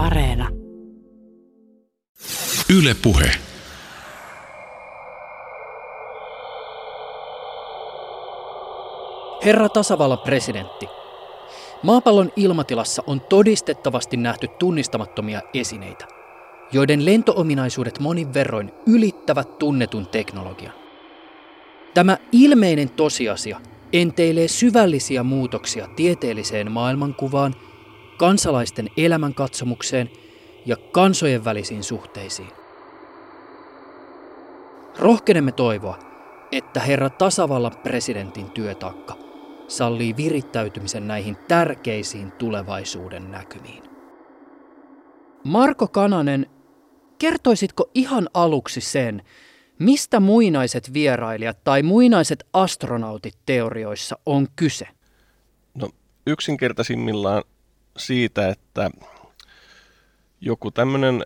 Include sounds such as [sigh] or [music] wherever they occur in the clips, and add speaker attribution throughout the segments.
Speaker 1: Areena.
Speaker 2: Yle Puhe.
Speaker 3: Herra tasavallan presidentti, maapallon ilmatilassa on todistettavasti nähty tunnistamattomia esineitä, joiden lentoominaisuudet monin verroin ylittävät tunnetun teknologian. Tämä ilmeinen tosiasia enteilee syvällisiä muutoksia tieteelliseen maailmankuvaan, kansalaisten elämänkatsomukseen ja kansojen välisiin suhteisiin. Rohkenemme toivoa, että herra tasavallan presidentin työtakka sallii virittäytymisen näihin tärkeisiin tulevaisuuden näkymiin. Marko Kananen, kertoisitko ihan aluksi sen, Mistä muinaiset vierailijat tai muinaiset astronautit teorioissa on kyse?
Speaker 4: No yksinkertaisimmillaan siitä, että joku tämmöinen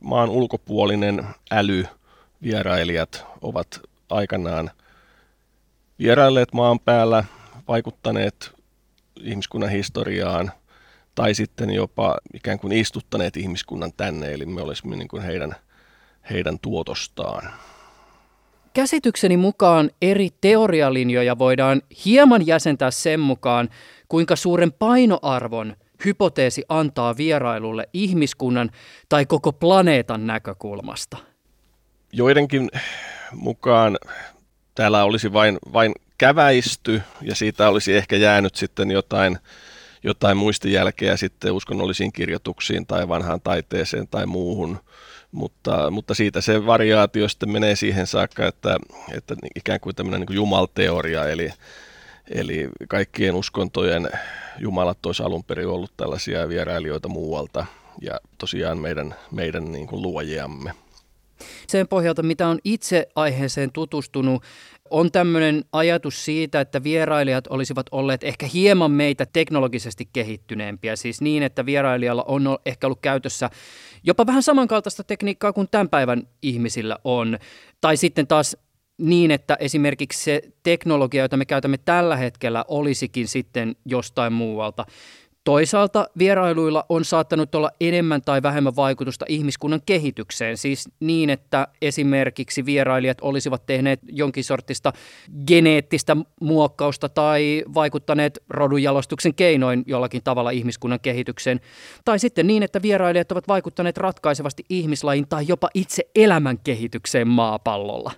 Speaker 4: maan ulkopuolinen äly vierailijat ovat aikanaan vierailleet maan päällä, vaikuttaneet ihmiskunnan historiaan tai sitten jopa ikään kuin istuttaneet ihmiskunnan tänne, eli me olisimme niin kuin heidän – heidän tuotostaan.
Speaker 3: Käsitykseni mukaan eri teorialinjoja voidaan hieman jäsentää sen mukaan, kuinka suuren painoarvon hypoteesi antaa vierailulle ihmiskunnan tai koko planeetan näkökulmasta.
Speaker 4: Joidenkin mukaan täällä olisi vain, vain käväisty ja siitä olisi ehkä jäänyt sitten jotain, jotain muistijälkeä sitten uskonnollisiin kirjoituksiin tai vanhaan taiteeseen tai muuhun – mutta, mutta siitä se variaatio sitten menee siihen saakka, että, että ikään kuin tämmöinen niin jumalteoria, eli, eli kaikkien uskontojen jumalat olisi alun perin ollut tällaisia vierailijoita muualta ja tosiaan meidän, meidän niin kuin luojiamme.
Speaker 3: Sen pohjalta, mitä on itse aiheeseen tutustunut, on tämmöinen ajatus siitä, että vierailijat olisivat olleet ehkä hieman meitä teknologisesti kehittyneempiä. Siis niin, että vierailijalla on ehkä ollut käytössä jopa vähän samankaltaista tekniikkaa kuin tämän päivän ihmisillä on. Tai sitten taas niin, että esimerkiksi se teknologia, jota me käytämme tällä hetkellä, olisikin sitten jostain muualta. Toisaalta vierailuilla on saattanut olla enemmän tai vähemmän vaikutusta ihmiskunnan kehitykseen, siis niin, että esimerkiksi vierailijat olisivat tehneet jonkin sortista geneettistä muokkausta tai vaikuttaneet rodunjalostuksen keinoin jollakin tavalla ihmiskunnan kehitykseen. Tai sitten niin, että vierailijat ovat vaikuttaneet ratkaisevasti ihmislajin tai jopa itse elämän kehitykseen maapallolla.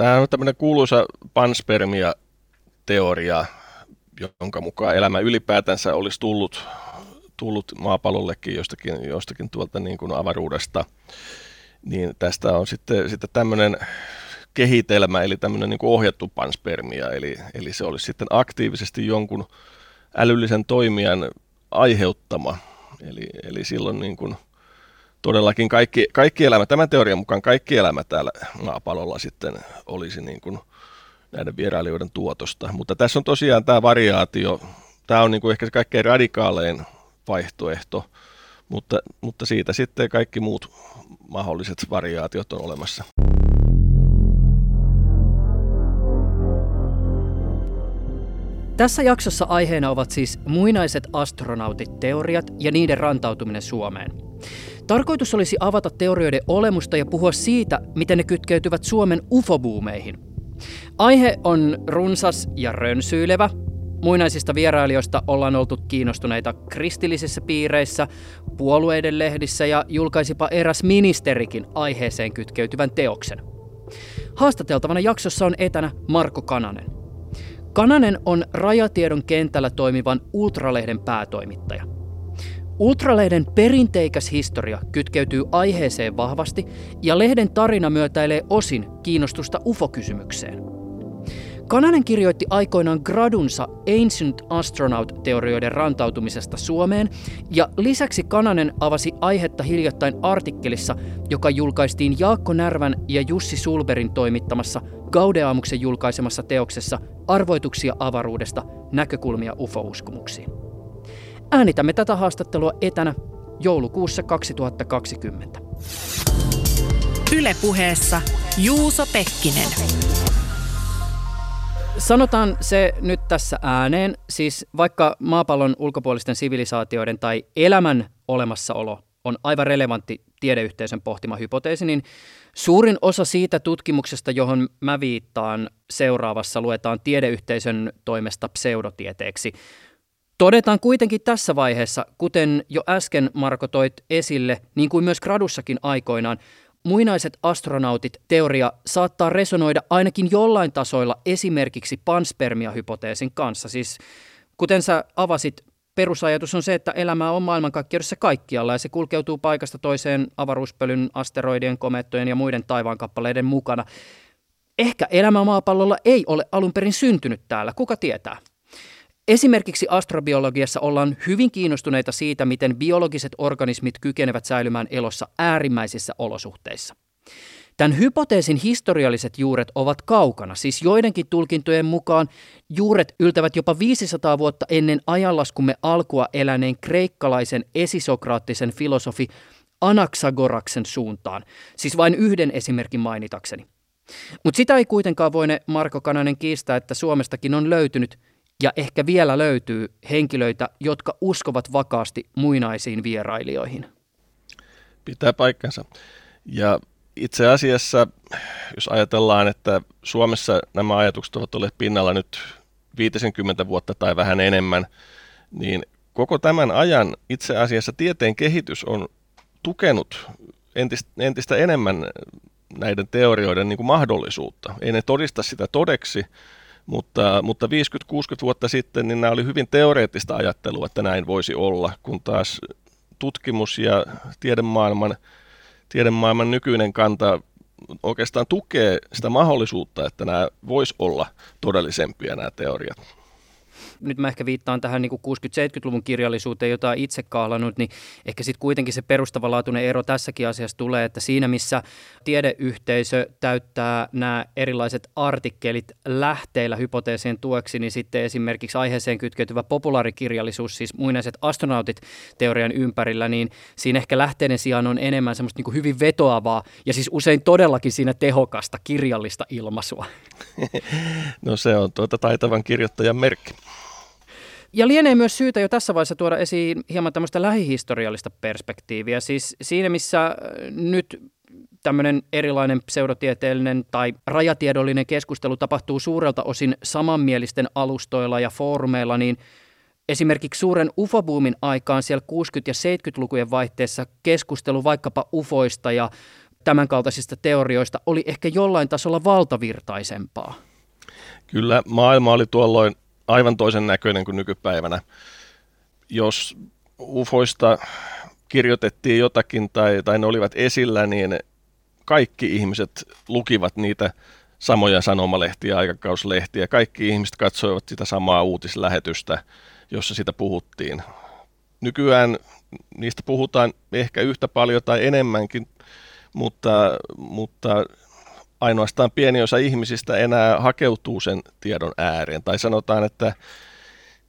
Speaker 4: Tämä on tämmöinen kuuluisa panspermia-teoria, jonka mukaan elämä ylipäätänsä olisi tullut, tullut maapallollekin jostakin, jostakin tuolta niin kuin avaruudesta, niin tästä on sitten, sitten tämmöinen kehitelmä, eli tämmöinen niin kuin ohjattu panspermia, eli, eli se olisi sitten aktiivisesti jonkun älyllisen toimijan aiheuttama, eli, eli silloin niin kuin todellakin kaikki, kaikki elämä, tämän teorian mukaan kaikki elämä täällä maapallolla sitten olisi niin kuin näiden vierailijoiden tuotosta. Mutta tässä on tosiaan tämä variaatio, tämä on niin kuin ehkä se kaikkein radikaalein vaihtoehto, mutta, mutta siitä sitten kaikki muut mahdolliset variaatiot on olemassa.
Speaker 3: Tässä jaksossa aiheena ovat siis muinaiset astronautit teoriat ja niiden rantautuminen Suomeen. Tarkoitus olisi avata teorioiden olemusta ja puhua siitä, miten ne kytkeytyvät Suomen ufobuumeihin – Aihe on runsas ja rönsyilevä. Muinaisista vierailijoista ollaan oltu kiinnostuneita kristillisissä piireissä, puolueiden lehdissä ja julkaisipa eräs ministerikin aiheeseen kytkeytyvän teoksen. Haastateltavana jaksossa on etänä Marko Kananen. Kananen on rajatiedon kentällä toimivan Ultralehden päätoimittaja – Ultralehden perinteikäs historia kytkeytyy aiheeseen vahvasti ja lehden tarina myötäilee osin kiinnostusta UFO-kysymykseen. Kananen kirjoitti aikoinaan gradunsa Ancient Astronaut-teorioiden rantautumisesta Suomeen, ja lisäksi Kananen avasi aihetta hiljattain artikkelissa, joka julkaistiin Jaakko Närvän ja Jussi Sulberin toimittamassa Gaudeamuksen julkaisemassa teoksessa Arvoituksia avaruudesta, näkökulmia UFO-uskomuksiin. Äänitämme tätä haastattelua etänä joulukuussa 2020.
Speaker 1: Ylepuheessa Juuso Pekkinen.
Speaker 3: Sanotaan se nyt tässä ääneen, siis vaikka maapallon ulkopuolisten sivilisaatioiden tai elämän olemassaolo on aivan relevantti tiedeyhteisön pohtima hypoteesi, niin suurin osa siitä tutkimuksesta, johon mä viittaan seuraavassa, luetaan tiedeyhteisön toimesta pseudotieteeksi. Todetaan kuitenkin tässä vaiheessa, kuten jo äsken Marko toit esille, niin kuin myös gradussakin aikoinaan, muinaiset astronautit teoria saattaa resonoida ainakin jollain tasoilla esimerkiksi panspermia-hypoteesin kanssa. Siis kuten sä avasit, perusajatus on se, että elämä on maailmankaikkeudessa kaikkialla ja se kulkeutuu paikasta toiseen avaruuspölyn, asteroidien, komettojen ja muiden taivaankappaleiden mukana. Ehkä elämä maapallolla ei ole alun perin syntynyt täällä, kuka tietää? Esimerkiksi astrobiologiassa ollaan hyvin kiinnostuneita siitä, miten biologiset organismit kykenevät säilymään elossa äärimmäisissä olosuhteissa. Tämän hypoteesin historialliset juuret ovat kaukana, siis joidenkin tulkintojen mukaan juuret yltävät jopa 500 vuotta ennen ajanlaskumme alkua eläneen kreikkalaisen esisokraattisen filosofi Anaxagoraksen suuntaan, siis vain yhden esimerkin mainitakseni. Mutta sitä ei kuitenkaan voine Marko Kananen kiistää, että Suomestakin on löytynyt – ja ehkä vielä löytyy henkilöitä, jotka uskovat vakaasti muinaisiin vierailijoihin.
Speaker 4: Pitää paikkansa. Ja itse asiassa, jos ajatellaan, että Suomessa nämä ajatukset ovat olleet pinnalla nyt 50 vuotta tai vähän enemmän, niin koko tämän ajan itse asiassa tieteen kehitys on tukenut entistä, entistä enemmän näiden teorioiden niin kuin mahdollisuutta. Ei ne todista sitä todeksi, mutta, mutta 50-60 vuotta sitten niin nämä oli hyvin teoreettista ajattelua, että näin voisi olla, kun taas tutkimus ja tiedemaailman, tiedemaailman nykyinen kanta oikeastaan tukee sitä mahdollisuutta, että nämä voisi olla todellisempia nämä teoriat
Speaker 3: nyt mä ehkä viittaan tähän niin 60-70-luvun kirjallisuuteen, jota itse kaalannut, niin ehkä sitten kuitenkin se perustavanlaatuinen ero tässäkin asiassa tulee, että siinä missä tiedeyhteisö täyttää nämä erilaiset artikkelit lähteillä hypoteesien tueksi, niin sitten esimerkiksi aiheeseen kytkeytyvä populaarikirjallisuus, siis muinaiset astronautit teorian ympärillä, niin siinä ehkä lähteiden sijaan on enemmän semmoista niin hyvin vetoavaa ja siis usein todellakin siinä tehokasta kirjallista ilmaisua. [laughs]
Speaker 4: No se on tuota taitavan kirjoittajan merkki.
Speaker 3: Ja lienee myös syytä jo tässä vaiheessa tuoda esiin hieman tämmöistä lähihistoriallista perspektiiviä. Siis siinä, missä äh, nyt tämmöinen erilainen pseudotieteellinen tai rajatiedollinen keskustelu tapahtuu suurelta osin samanmielisten alustoilla ja foorumeilla, niin esimerkiksi suuren ufobuumin aikaan siellä 60- ja 70-lukujen vaihteessa keskustelu vaikkapa ufoista ja tämänkaltaisista teorioista oli ehkä jollain tasolla valtavirtaisempaa.
Speaker 4: Kyllä, maailma oli tuolloin aivan toisen näköinen kuin nykypäivänä. Jos UFOista kirjoitettiin jotakin tai, tai ne olivat esillä, niin kaikki ihmiset lukivat niitä samoja sanomalehtiä, aikakauslehtiä. Kaikki ihmiset katsoivat sitä samaa uutislähetystä, jossa sitä puhuttiin. Nykyään niistä puhutaan ehkä yhtä paljon tai enemmänkin, mutta, mutta ainoastaan pieni osa ihmisistä enää hakeutuu sen tiedon ääreen. Tai sanotaan, että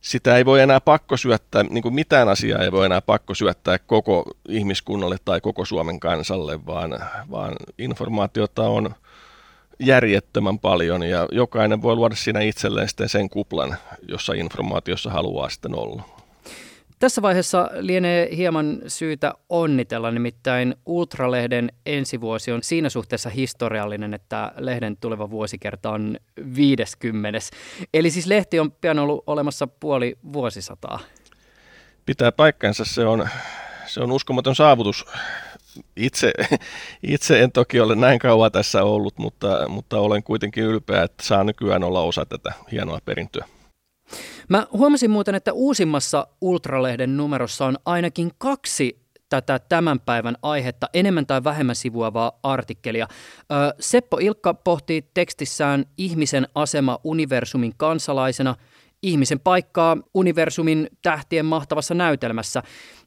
Speaker 4: sitä ei voi enää pakko syöttää, niin kuin mitään asiaa ei voi enää pakko syöttää koko ihmiskunnalle tai koko Suomen kansalle, vaan, vaan informaatiota on järjettömän paljon ja jokainen voi luoda siinä itselleen sitten sen kuplan, jossa informaatiossa haluaa sitten olla.
Speaker 3: Tässä vaiheessa lienee hieman syytä onnitella, nimittäin Ultralehden ensi vuosi on siinä suhteessa historiallinen, että lehden tuleva vuosikerta on 50. Eli siis lehti on pian ollut olemassa puoli vuosisataa.
Speaker 4: Pitää paikkansa, se on, se on uskomaton saavutus. Itse, itse en toki ole näin kauan tässä ollut, mutta, mutta olen kuitenkin ylpeä, että saa nykyään olla osa tätä hienoa perintöä.
Speaker 3: Mä huomasin muuten, että uusimmassa Ultralehden numerossa on ainakin kaksi tätä tämän päivän aihetta enemmän tai vähemmän sivuavaa artikkelia. Seppo Ilkka pohtii tekstissään ihmisen asema universumin kansalaisena, ihmisen paikkaa universumin tähtien mahtavassa näytelmässä.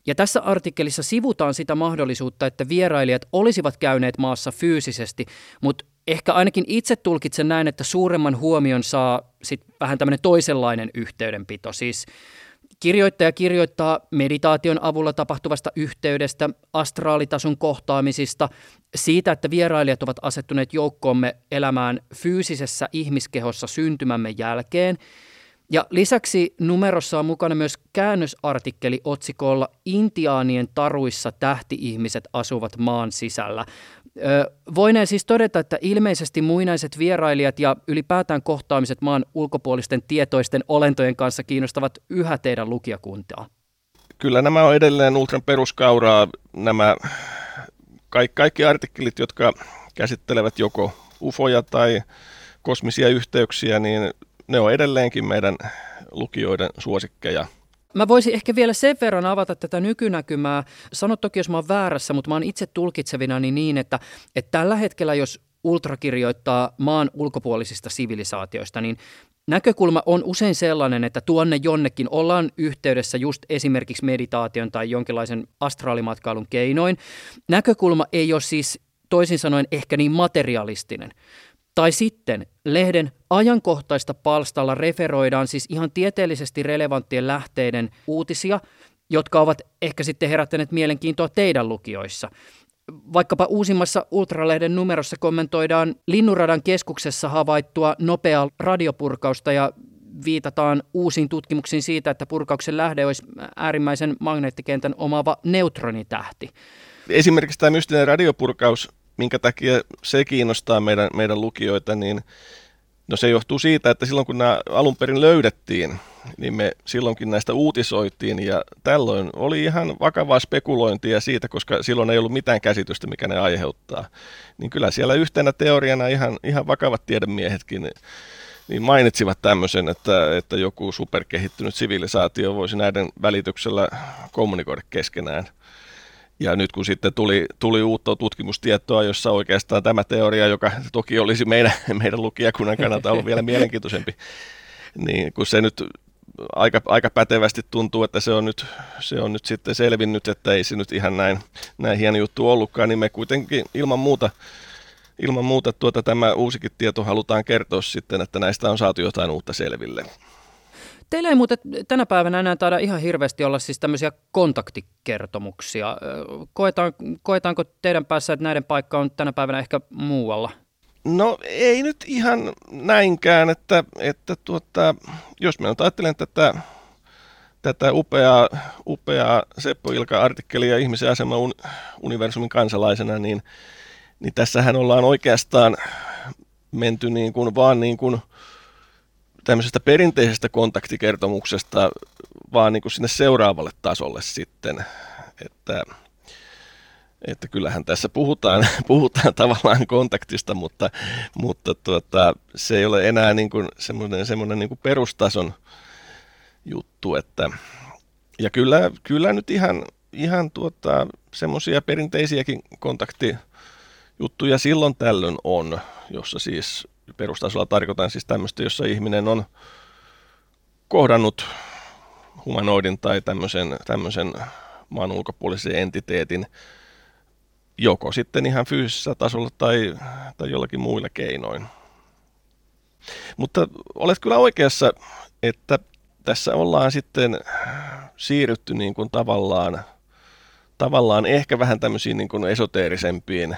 Speaker 3: Ja tässä artikkelissa sivutaan sitä mahdollisuutta, että vierailijat olisivat käyneet maassa fyysisesti, mutta ehkä ainakin itse tulkitsen näin, että suuremman huomion saa sit vähän tämmöinen toisenlainen yhteydenpito. Siis kirjoittaja kirjoittaa meditaation avulla tapahtuvasta yhteydestä, astraalitason kohtaamisista, siitä, että vierailijat ovat asettuneet joukkoomme elämään fyysisessä ihmiskehossa syntymämme jälkeen. Ja lisäksi numerossa on mukana myös käännösartikkeli otsikolla Intiaanien taruissa tähti-ihmiset asuvat maan sisällä. Voineen siis todeta, että ilmeisesti muinaiset vierailijat ja ylipäätään kohtaamiset maan ulkopuolisten tietoisten olentojen kanssa kiinnostavat yhä teidän lukijakuntaa.
Speaker 4: Kyllä nämä on edelleen Ultran peruskauraa, nämä kaikki, kaikki artikkelit, jotka käsittelevät joko ufoja tai kosmisia yhteyksiä, niin ne on edelleenkin meidän lukijoiden suosikkeja.
Speaker 3: Mä voisin ehkä vielä sen verran avata tätä nykynäkymää. Sano toki, jos mä oon väärässä, mutta mä oon itse tulkitsevina niin, että, että tällä hetkellä, jos Ultra kirjoittaa maan ulkopuolisista sivilisaatioista, niin näkökulma on usein sellainen, että tuonne jonnekin ollaan yhteydessä just esimerkiksi meditaation tai jonkinlaisen astraalimatkailun keinoin. Näkökulma ei ole siis toisin sanoen ehkä niin materialistinen. Tai sitten lehden ajankohtaista palstalla referoidaan siis ihan tieteellisesti relevanttien lähteiden uutisia, jotka ovat ehkä sitten herättäneet mielenkiintoa teidän lukijoissa. Vaikkapa uusimmassa Ultralehden numerossa kommentoidaan Linnunradan keskuksessa havaittua nopeaa radiopurkausta ja viitataan uusiin tutkimuksiin siitä, että purkauksen lähde olisi äärimmäisen magneettikentän omaava neutronitähti.
Speaker 4: Esimerkiksi tämä mystinen radiopurkaus minkä takia se kiinnostaa meidän, meidän lukijoita, niin no se johtuu siitä, että silloin kun nämä alun perin löydettiin, niin me silloinkin näistä uutisoitiin ja tällöin oli ihan vakavaa spekulointia siitä, koska silloin ei ollut mitään käsitystä, mikä ne aiheuttaa. Niin kyllä siellä yhtenä teoriana ihan, ihan vakavat tiedemiehetkin niin mainitsivat tämmöisen, että, että joku superkehittynyt sivilisaatio voisi näiden välityksellä kommunikoida keskenään – ja nyt kun sitten tuli, tuli uutta tutkimustietoa, jossa oikeastaan tämä teoria, joka toki olisi meidän, meidän lukijakunnan kannalta ollut vielä mielenkiintoisempi, niin kun se nyt aika, aika pätevästi tuntuu, että se on, nyt, se on nyt sitten selvinnyt, että ei se nyt ihan näin, näin hieno juttu ollutkaan, niin me kuitenkin ilman muuta, ilman muuta tuota, tämä uusikin tieto halutaan kertoa sitten, että näistä on saatu jotain uutta selville.
Speaker 3: Teillä ei muuten tänä päivänä enää taida ihan hirveästi olla siis tämmöisiä kontaktikertomuksia. Koetaan, koetaanko teidän päässä, että näiden paikka on tänä päivänä ehkä muualla?
Speaker 4: No ei nyt ihan näinkään, että, että tuota, jos mä nyt ajattelen tätä, tätä upeaa, upeaa Seppo Ilka-artikkelia ihmisen asema un, universumin kansalaisena, niin, niin tässähän ollaan oikeastaan menty niin kuin vaan niin kuin – tämmöisestä perinteisestä kontaktikertomuksesta vaan niin kuin sinne seuraavalle tasolle sitten, että, että kyllähän tässä puhutaan, [laughs] puhutaan tavallaan kontaktista, mutta, mutta tuota, se ei ole enää niin kuin semmoinen, semmoinen niin kuin perustason juttu, että ja kyllä, kyllä nyt ihan, ihan tuota, semmoisia perinteisiäkin kontaktijuttuja silloin tällöin on, jossa siis perustasolla tarkoitan siis tämmöistä, jossa ihminen on kohdannut humanoidin tai tämmöisen, tämmöisen maan ulkopuolisen entiteetin joko sitten ihan fyysisellä tasolla tai, tai jollakin muilla keinoin. Mutta olet kyllä oikeassa, että tässä ollaan sitten siirrytty niin kuin tavallaan, tavallaan ehkä vähän tämmöisiin niin kuin esoteerisempiin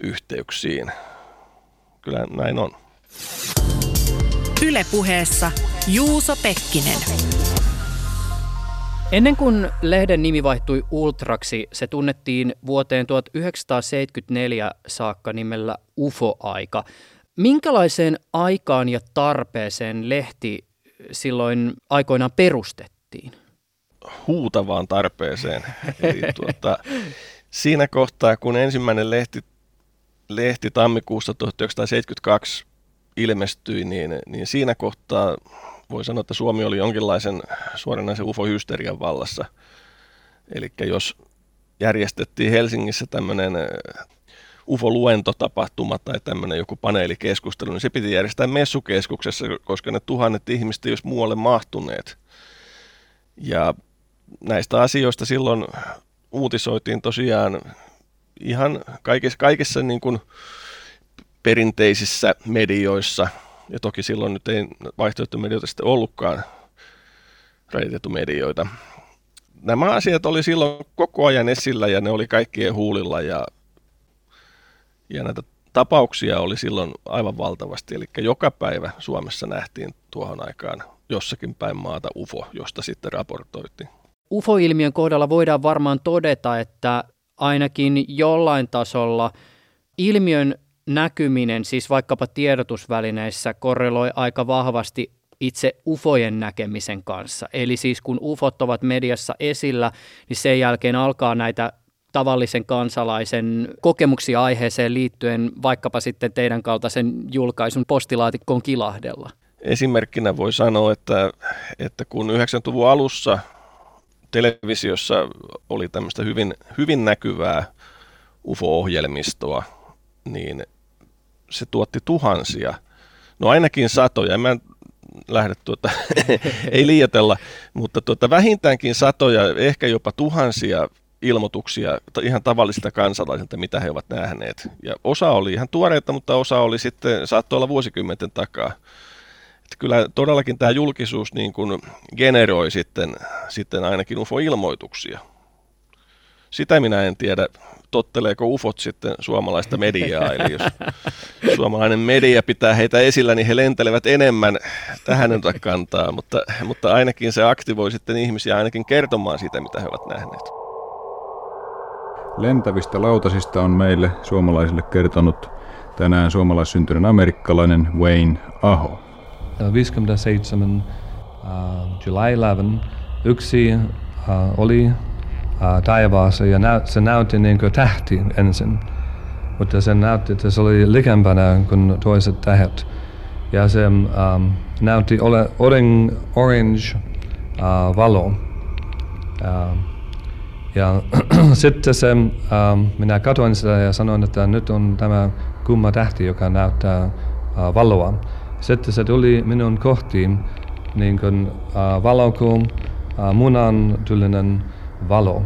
Speaker 4: yhteyksiin kyllä näin on.
Speaker 1: Ylepuheessa Juuso Pekkinen.
Speaker 3: Ennen kuin lehden nimi vaihtui Ultraksi, se tunnettiin vuoteen 1974 saakka nimellä UFO-aika. Minkälaiseen aikaan ja tarpeeseen lehti silloin aikoinaan perustettiin?
Speaker 4: Huutavaan tarpeeseen. Eli tuota, siinä kohtaa, kun ensimmäinen lehti lehti tammikuussa 1972 ilmestyi, niin, niin siinä kohtaa voi sanoa, että Suomi oli jonkinlaisen suoranaisen UFO-hysterian vallassa. Eli jos järjestettiin Helsingissä tämmöinen äh, UFO-luentotapahtuma tai tämmöinen joku paneelikeskustelu, niin se piti järjestää messukeskuksessa, koska ne tuhannet ihmiset olisi muualle mahtuneet. Ja näistä asioista silloin uutisoitiin tosiaan ihan kaikissa, kaikissa niin kuin perinteisissä medioissa, ja toki silloin nyt ei vaihtoehtomedioita sitten ollutkaan medioita. Nämä asiat oli silloin koko ajan esillä ja ne oli kaikkien huulilla ja, ja näitä tapauksia oli silloin aivan valtavasti, eli joka päivä Suomessa nähtiin tuohon aikaan jossakin päin maata UFO, josta sitten raportoitiin.
Speaker 3: UFO-ilmiön kohdalla voidaan varmaan todeta, että ainakin jollain tasolla ilmiön näkyminen, siis vaikkapa tiedotusvälineissä, korreloi aika vahvasti itse ufojen näkemisen kanssa. Eli siis kun ufot ovat mediassa esillä, niin sen jälkeen alkaa näitä tavallisen kansalaisen kokemuksia aiheeseen liittyen vaikkapa sitten teidän kaltaisen julkaisun postilaatikkoon kilahdella?
Speaker 4: Esimerkkinä voi sanoa, että, että kun 90-luvun alussa televisiossa oli tämmöistä hyvin, hyvin näkyvää UFO-ohjelmistoa, niin se tuotti tuhansia, no ainakin satoja, en mä lähde tuota, [laughs] ei liioitella, mutta tuota, vähintäänkin satoja, ehkä jopa tuhansia ilmoituksia ihan tavallisista kansalaisilta, mitä he ovat nähneet. Ja osa oli ihan tuoreita, mutta osa oli sitten, saattoi olla vuosikymmenten takaa. Että kyllä todellakin tämä julkisuus niin kuin generoi sitten, sitten ainakin UFO-ilmoituksia. Sitä minä en tiedä, totteleeko ufot sitten suomalaista mediaa. Eli jos [laughs] suomalainen media pitää heitä esillä, niin he lentelevät enemmän tähän en kantaa, mutta, mutta ainakin se aktivoi sitten ihmisiä ainakin kertomaan siitä, mitä he ovat nähneet.
Speaker 2: Lentävistä lautasista on meille suomalaisille kertonut tänään suomalaissyntyinen amerikkalainen Wayne Aho.
Speaker 5: 57 uh, July 11 yksi uh, oli uh, taivaassa ja näyt, se näytti niin kuin tähti ensin. Mutta se näytti, että se oli likempänä kuin toiset tähdet. Ja se um, näytti ole orange, orange uh, valo. Uh, ja [clears throat] sitten se, ähm, minä katsoin sitä ja sanoin, että nyt on tämä kumma tähti, joka näyttää äh, valoa. Sitten se tuli minun kohtiin niin kuin äh, valo kuin äh, munan tyylinen valo.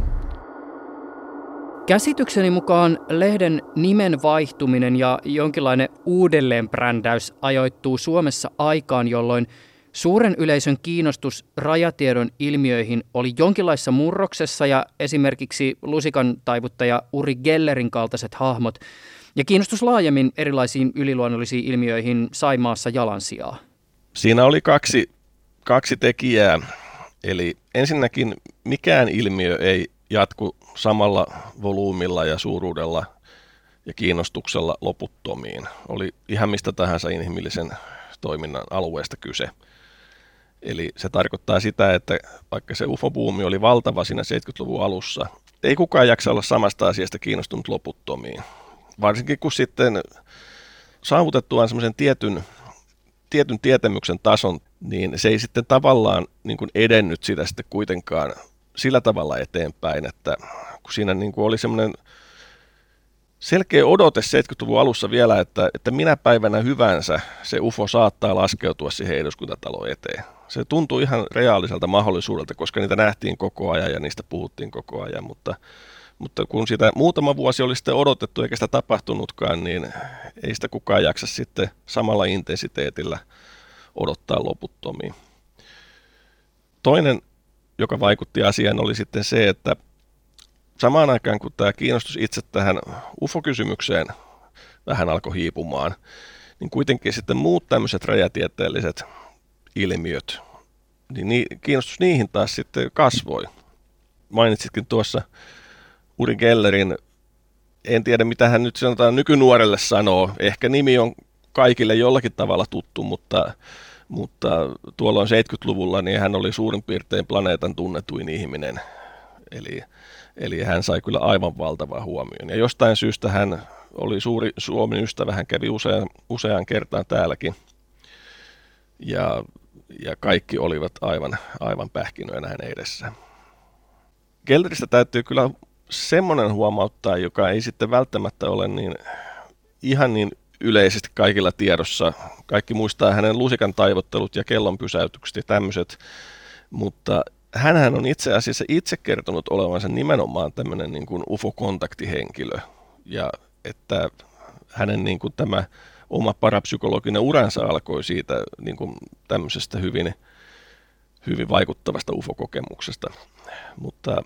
Speaker 3: Käsitykseni mukaan lehden nimen vaihtuminen ja jonkinlainen uudelleenbrändäys ajoittuu Suomessa aikaan, jolloin Suuren yleisön kiinnostus rajatiedon ilmiöihin oli jonkinlaisessa murroksessa ja esimerkiksi lusikan taivuttaja Uri Gellerin kaltaiset hahmot ja kiinnostus laajemmin erilaisiin yliluonnollisiin ilmiöihin sai maassa jalansijaa.
Speaker 4: Siinä oli kaksi, kaksi tekijää. Eli ensinnäkin mikään ilmiö ei jatku samalla volyymilla ja suuruudella ja kiinnostuksella loputtomiin. Oli ihan mistä tahansa inhimillisen toiminnan alueesta kyse. Eli se tarkoittaa sitä, että vaikka se UFO-buumi oli valtava siinä 70-luvun alussa, ei kukaan jaksa olla samasta asiasta kiinnostunut loputtomiin. Varsinkin kun sitten saavutettuaan semmoisen tietyn, tietyn tietämyksen tason, niin se ei sitten tavallaan niin kuin edennyt sitä sitten kuitenkaan sillä tavalla eteenpäin, että kun siinä niin kuin oli semmoinen selkeä odote 70-luvun alussa vielä, että, että minä päivänä hyvänsä se UFO saattaa laskeutua siihen eduskuntataloon eteen. Se tuntui ihan reaaliselta mahdollisuudelta, koska niitä nähtiin koko ajan ja niistä puhuttiin koko ajan, mutta, mutta kun sitä muutama vuosi oli sitten odotettu eikä sitä tapahtunutkaan, niin ei sitä kukaan jaksa sitten samalla intensiteetillä odottaa loputtomiin. Toinen, joka vaikutti asiaan, oli sitten se, että samaan aikaan kun tämä kiinnostus itse tähän UFO-kysymykseen vähän alkoi hiipumaan, niin kuitenkin sitten muut tämmöiset rajatieteelliset ilmiöt, niin ni, kiinnostus niihin taas sitten kasvoi. Mainitsitkin tuossa Uri Gellerin, en tiedä mitä hän nyt sanotaan nykynuorelle sanoo, ehkä nimi on kaikille jollakin tavalla tuttu, mutta, mutta tuolloin 70-luvulla niin hän oli suurin piirtein planeetan tunnetuin ihminen. Eli, eli hän sai kyllä aivan valtavaa huomioon. Ja jostain syystä hän oli suuri Suomen ystävä, hän kävi usean, usean kertaan täälläkin. Ja ja kaikki olivat aivan, aivan pähkinöinä hänen edessä. Gelleristä täytyy kyllä semmoinen huomauttaa, joka ei sitten välttämättä ole niin ihan niin yleisesti kaikilla tiedossa. Kaikki muistaa hänen lusikan taivottelut ja kellon pysäytykset ja tämmöiset, mutta hän on itse asiassa itse kertonut olevansa nimenomaan tämmöinen niin kuin UFO-kontaktihenkilö ja että hänen niin kuin tämä oma parapsykologinen uransa alkoi siitä niin kuin tämmöisestä hyvin, hyvin vaikuttavasta UFO-kokemuksesta. Mutta,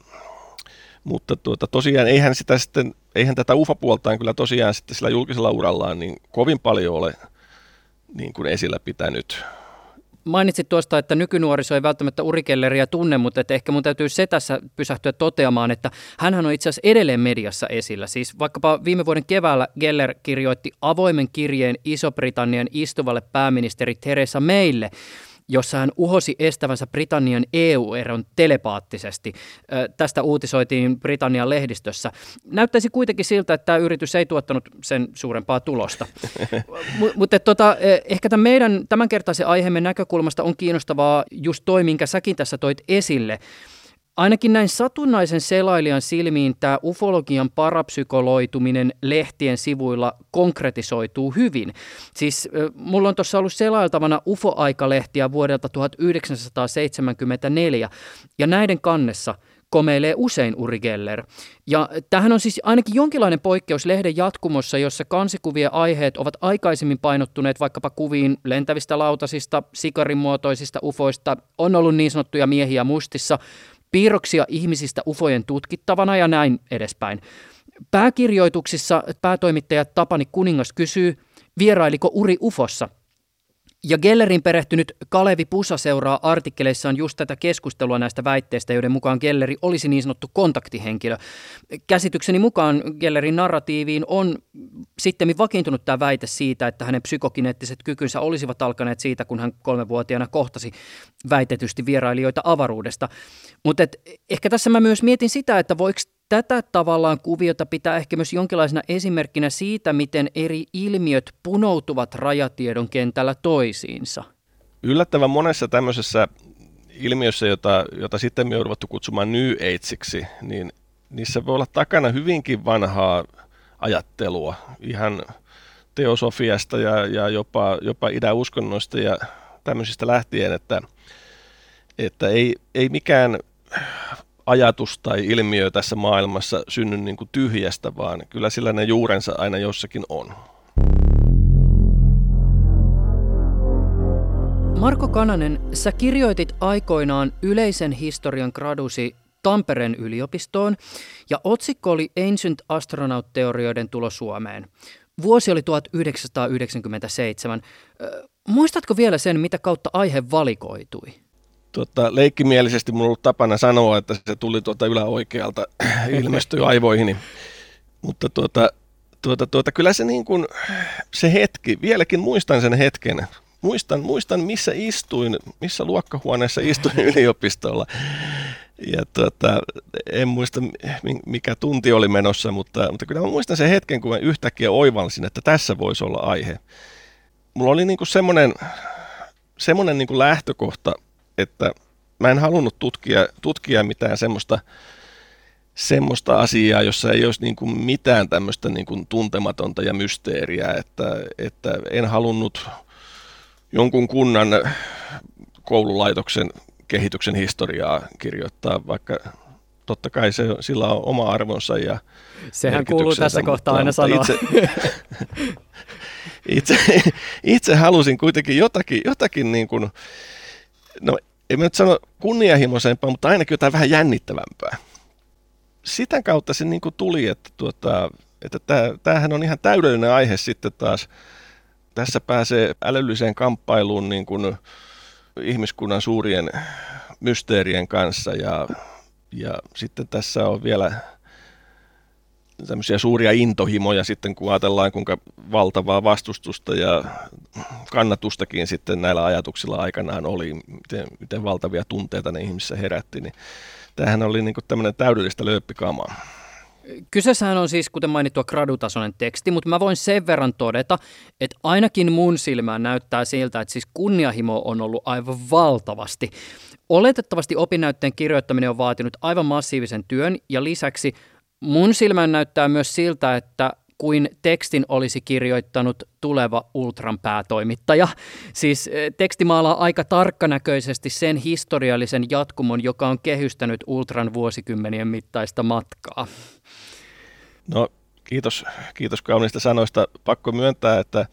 Speaker 4: Mutta tuota, tosiaan eihän, sitä sitten, eihän tätä ufapuoltaan kyllä tosiaan sitten sillä julkisella urallaan niin kovin paljon ole niin kuin esillä pitänyt.
Speaker 3: Mainitsit tuosta, että nykynuoriso ei välttämättä urikelleriä tunne, mutta että ehkä mun täytyy se tässä pysähtyä toteamaan, että hän on itse asiassa edelleen mediassa esillä. Siis vaikkapa viime vuoden keväällä Geller kirjoitti avoimen kirjeen Iso-Britannian istuvalle pääministeri Theresa Maylle, jossa hän uhosi estävänsä Britannian EU-eron telepaattisesti. Tästä uutisoitiin Britannian lehdistössä. Näyttäisi kuitenkin siltä, että tämä yritys ei tuottanut sen suurempaa tulosta. [laughs] M- mutta tota, ehkä tämän meidän tämänkertaisen aiheemme näkökulmasta on kiinnostavaa just toi, minkä säkin tässä toit esille. Ainakin näin satunnaisen selailijan silmiin tämä ufologian parapsykoloituminen lehtien sivuilla konkretisoituu hyvin. Siis mulla on tuossa ollut selailtavana UFO-aikalehtiä vuodelta 1974 ja näiden kannessa komeilee usein Uri Geller. Ja tähän on siis ainakin jonkinlainen poikkeus lehden jatkumossa, jossa kansikuvien aiheet ovat aikaisemmin painottuneet vaikkapa kuviin lentävistä lautasista, sikarimuotoisista ufoista, on ollut niin sanottuja miehiä mustissa, piirroksia ihmisistä ufojen tutkittavana ja näin edespäin. Pääkirjoituksissa päätoimittaja Tapani Kuningas kysyy, vierailiko Uri ufossa. Ja Gellerin perehtynyt Kalevi Pusa seuraa artikkeleissaan just tätä keskustelua näistä väitteistä, joiden mukaan Gelleri olisi niin sanottu kontaktihenkilö. Käsitykseni mukaan Gellerin narratiiviin on sitten vakiintunut tämä väite siitä, että hänen psykokineettiset kykynsä olisivat alkaneet siitä, kun hän kolmevuotiaana kohtasi väitetysti vierailijoita avaruudesta. Mutta ehkä tässä mä myös mietin sitä, että voiko tätä tavallaan kuviota pitää ehkä myös jonkinlaisena esimerkkinä siitä, miten eri ilmiöt punoutuvat rajatiedon kentällä toisiinsa.
Speaker 4: Yllättävän monessa tämmöisessä ilmiössä, jota, jota sitten me on kutsumaan New Ageiksi, niin niissä voi olla takana hyvinkin vanhaa ajattelua, ihan teosofiasta ja, ja jopa, jopa idäuskonnoista ja tämmöisistä lähtien, että, että ei, ei mikään ajatus tai ilmiö tässä maailmassa synny niin kuin tyhjästä, vaan kyllä sillä ne juurensa aina jossakin on.
Speaker 3: Marko Kananen, sä kirjoitit aikoinaan yleisen historian gradusi Tampereen yliopistoon ja otsikko oli Ancient Astronaut-teorioiden tulo Suomeen. Vuosi oli 1997. Muistatko vielä sen, mitä kautta aihe valikoitui?
Speaker 4: Tota, leikkimielisesti minulla on ollut tapana sanoa, että se tuli tuota yläoikealta, [clears throat] ilmestyi aivoihini. Mutta tuota, tuota, tuota, kyllä se, niin kuin, se hetki, vieläkin muistan sen hetken, muistan, muistan missä istuin, missä luokkahuoneessa istuin [laughs] yliopistolla. Ja tuota, en muista mikä tunti oli menossa, mutta, mutta kyllä mä muistan sen hetken, kun mä yhtäkkiä oivalsin, että tässä voisi olla aihe. Mulla oli niin kuin semmoinen, semmoinen niin kuin lähtökohta, että mä en halunnut tutkia, tutkia mitään semmoista, semmoista asiaa, jossa ei olisi niin kuin mitään tämmöistä niin kuin tuntematonta ja mysteeriä, että, että en halunnut jonkun kunnan koululaitoksen kehityksen historiaa kirjoittaa, vaikka totta kai se, sillä on oma arvonsa ja
Speaker 3: Sehän kuuluu tässä kohtaa aina sanoa.
Speaker 4: Itse, [laughs] itse, itse halusin kuitenkin jotakin, jotakin niin kuin, no en mä nyt sano kunnianhimoisempaa, mutta ainakin jotain vähän jännittävämpää. Sitä kautta se niin kuin tuli, että, tuota, että tämähän on ihan täydellinen aihe sitten taas. Tässä pääsee älylliseen kamppailuun niin kuin ihmiskunnan suurien mysteerien kanssa ja, ja sitten tässä on vielä tämmöisiä suuria intohimoja sitten, kun ajatellaan kuinka valtavaa vastustusta ja kannatustakin sitten näillä ajatuksilla aikanaan oli, miten, miten valtavia tunteita ne ihmisissä herätti, niin tämähän oli niin tämmöinen täydellistä lööppikamaa.
Speaker 3: Kyseessähän on siis, kuten mainittua, gradutasoinen teksti, mutta mä voin sen verran todeta, että ainakin mun silmään näyttää siltä, että siis kunniahimo on ollut aivan valtavasti. Oletettavasti opinnäytteen kirjoittaminen on vaatinut aivan massiivisen työn ja lisäksi Mun silmään näyttää myös siltä, että kuin tekstin olisi kirjoittanut tuleva Ultran päätoimittaja. Siis eh, teksti maalaa aika tarkkanäköisesti sen historiallisen jatkumon, joka on kehystänyt Ultran vuosikymmenien mittaista matkaa.
Speaker 4: No kiitos, kiitos kaunista sanoista. Pakko myöntää, että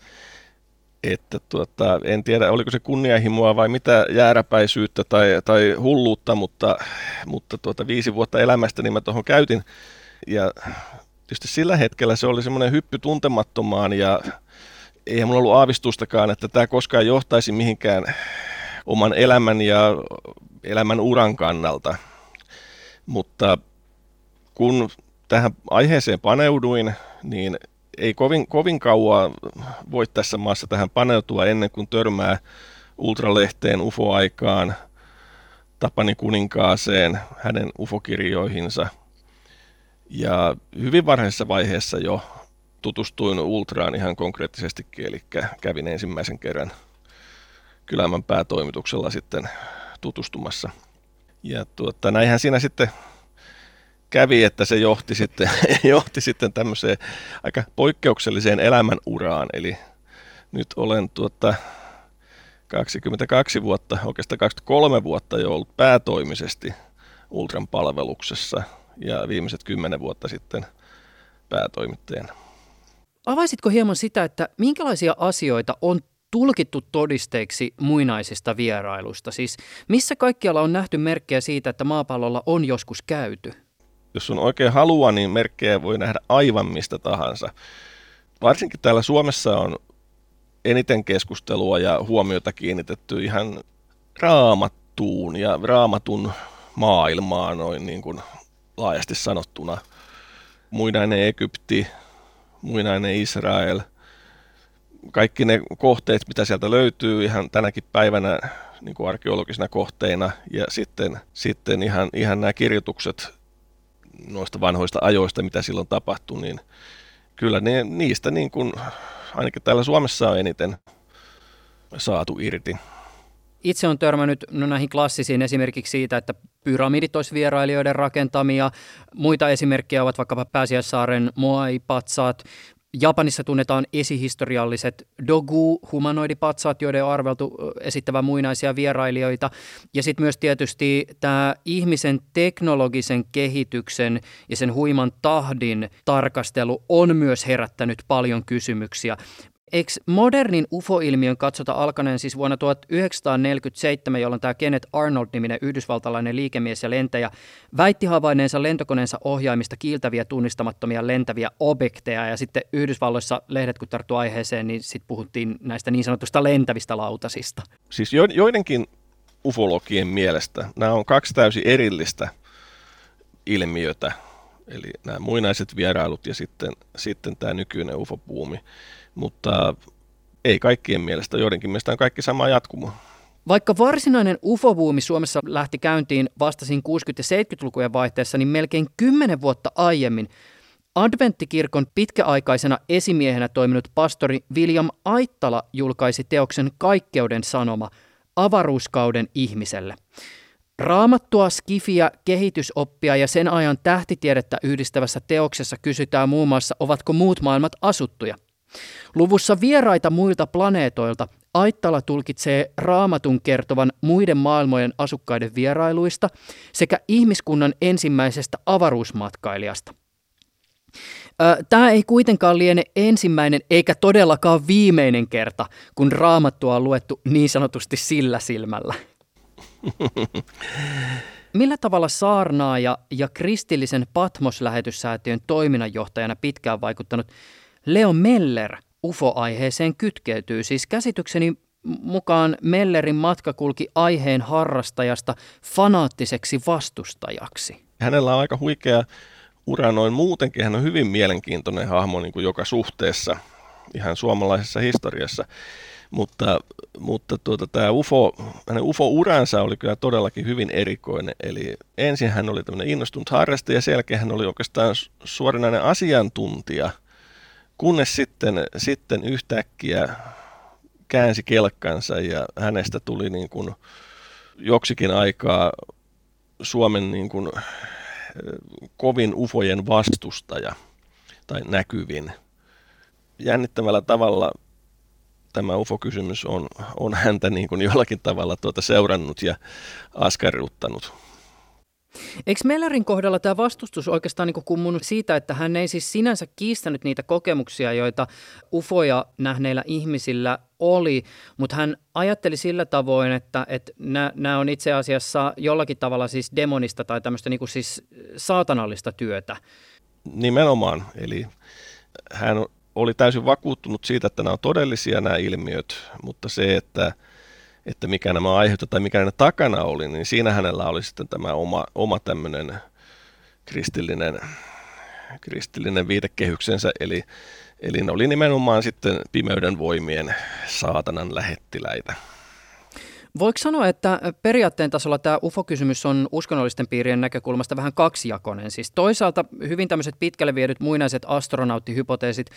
Speaker 4: että tuota, en tiedä oliko se kunnianhimoa vai mitä jääräpäisyyttä tai, tai hulluutta, mutta, mutta tuota, viisi vuotta elämästä niin mä tuohon käytin. Ja tietysti sillä hetkellä se oli semmoinen hyppy tuntemattomaan ja ei mulla ollut aavistustakaan, että tämä koskaan johtaisi mihinkään oman elämän ja elämän uran kannalta. Mutta kun tähän aiheeseen paneuduin, niin ei kovin, kovin kauan voi tässä maassa tähän paneutua ennen kuin törmää Ultralehteen UFO-aikaan, Tapani Kuninkaaseen, hänen UFO-kirjoihinsa. Ja hyvin varhaisessa vaiheessa jo tutustuin Ultraan ihan konkreettisestikin, eli kävin ensimmäisen kerran Kylämän päätoimituksella sitten tutustumassa. Ja tuota, näinhän siinä sitten kävi, että se johti sitten, [laughs] johti sitten tämmöiseen aika poikkeukselliseen elämänuraan. Eli nyt olen tuota 22 vuotta, oikeastaan 23 vuotta jo ollut päätoimisesti Ultran palveluksessa ja viimeiset 10 vuotta sitten päätoimittajana.
Speaker 3: Avaisitko hieman sitä, että minkälaisia asioita on tulkittu todisteiksi muinaisista vierailuista? Siis missä kaikkialla on nähty merkkejä siitä, että maapallolla on joskus käyty?
Speaker 4: Jos on oikein halua, niin merkkejä voi nähdä aivan mistä tahansa. Varsinkin täällä Suomessa on eniten keskustelua ja huomiota kiinnitetty ihan raamattuun ja raamatun maailmaan noin niin kuin laajasti sanottuna. Muinainen Egypti, muinainen Israel, kaikki ne kohteet, mitä sieltä löytyy ihan tänäkin päivänä niin kuin arkeologisina kohteina ja sitten, sitten ihan, ihan nämä kirjoitukset noista vanhoista ajoista, mitä silloin tapahtui, niin kyllä ne, niistä niin kuin, ainakin täällä Suomessa on eniten saatu irti.
Speaker 3: Itse on törmännyt no, näihin klassisiin esimerkiksi siitä, että pyramidit olisi vierailijoiden rakentamia. Muita esimerkkejä ovat vaikkapa Pääsiäissaaren Moai-patsaat. Japanissa tunnetaan esihistorialliset dogu-humanoidipatsaat, joiden on arveltu esittävän muinaisia vierailijoita. Ja sitten myös tietysti tämä ihmisen teknologisen kehityksen ja sen huiman tahdin tarkastelu on myös herättänyt paljon kysymyksiä. Eikö modernin UFO-ilmiön katsota alkaneen siis vuonna 1947, jolloin tämä Kenneth Arnold-niminen yhdysvaltalainen liikemies ja lentäjä väitti havainneensa lentokoneensa ohjaimista kiiltäviä tunnistamattomia lentäviä objekteja. Ja sitten Yhdysvalloissa lehdet kun tarttu aiheeseen, niin sitten puhuttiin näistä niin sanotusta lentävistä lautasista.
Speaker 4: Siis jo, joidenkin ufologien mielestä nämä on kaksi täysin erillistä ilmiötä. Eli nämä muinaiset vierailut ja sitten, sitten tämä nykyinen UFO-puumi mutta ei kaikkien mielestä, joidenkin mielestä on kaikki sama jatkumo.
Speaker 3: Vaikka varsinainen ufobuumi Suomessa lähti käyntiin vastasin 60- ja 70-lukujen vaihteessa, niin melkein 10 vuotta aiemmin Adventtikirkon pitkäaikaisena esimiehenä toiminut pastori William Aittala julkaisi teoksen Kaikkeuden sanoma avaruuskauden ihmiselle. Raamattua, skifiä, kehitysoppia ja sen ajan tähtitiedettä yhdistävässä teoksessa kysytään muun muassa, ovatko muut maailmat asuttuja. Luvussa vieraita muilta planeetoilta Aittala tulkitsee raamatun kertovan muiden maailmojen asukkaiden vierailuista sekä ihmiskunnan ensimmäisestä avaruusmatkailijasta. Tämä ei kuitenkaan liene ensimmäinen eikä todellakaan viimeinen kerta, kun raamattua on luettu niin sanotusti sillä silmällä. [laughs] Millä tavalla saarnaaja ja kristillisen Patmos-lähetyssäätiön toiminnanjohtajana pitkään vaikuttanut Leo Meller UFO-aiheeseen kytkeytyy. Siis käsitykseni mukaan Mellerin matka kulki aiheen harrastajasta fanaattiseksi vastustajaksi.
Speaker 4: Hänellä on aika huikea ura noin muutenkin. Hän on hyvin mielenkiintoinen hahmo niin kuin joka suhteessa ihan suomalaisessa historiassa. Mutta, mutta tuota, tämä UFO, hänen UFO-uransa oli kyllä todellakin hyvin erikoinen. Eli ensin hän oli tämmöinen innostunut harrastaja ja sen jälkeen hän oli oikeastaan suoranainen asiantuntija – Kunnes sitten, sitten yhtäkkiä käänsi kelkkansa ja hänestä tuli niin kuin joksikin aikaa Suomen niin kuin kovin ufojen vastustaja tai näkyvin. Jännittävällä tavalla tämä UFO-kysymys on, on häntä niin kuin jollakin tavalla tuota seurannut ja askarruttanut.
Speaker 3: Eikö Mellerin kohdalla tämä vastustus oikeastaan niin kummunut siitä, että hän ei siis sinänsä kiistänyt niitä kokemuksia, joita ufoja nähneillä ihmisillä oli, mutta hän ajatteli sillä tavoin, että, että nämä on itse asiassa jollakin tavalla siis demonista tai tämmöistä niin siis saatanallista työtä.
Speaker 4: Nimenomaan, eli hän oli täysin vakuuttunut siitä, että nämä on todellisia nämä ilmiöt, mutta se, että että mikä nämä aiheuttaa tai mikä ne takana oli, niin siinä hänellä oli sitten tämä oma, oma tämmöinen kristillinen, kristillinen viitekehyksensä, eli, eli ne oli nimenomaan sitten pimeyden voimien saatanan lähettiläitä.
Speaker 3: Voiko sanoa, että periaatteen tasolla tämä UFO-kysymys on uskonnollisten piirien näkökulmasta vähän kaksijakoinen? Siis toisaalta hyvin tämmöiset pitkälle viedyt muinaiset astronauttihypoteesit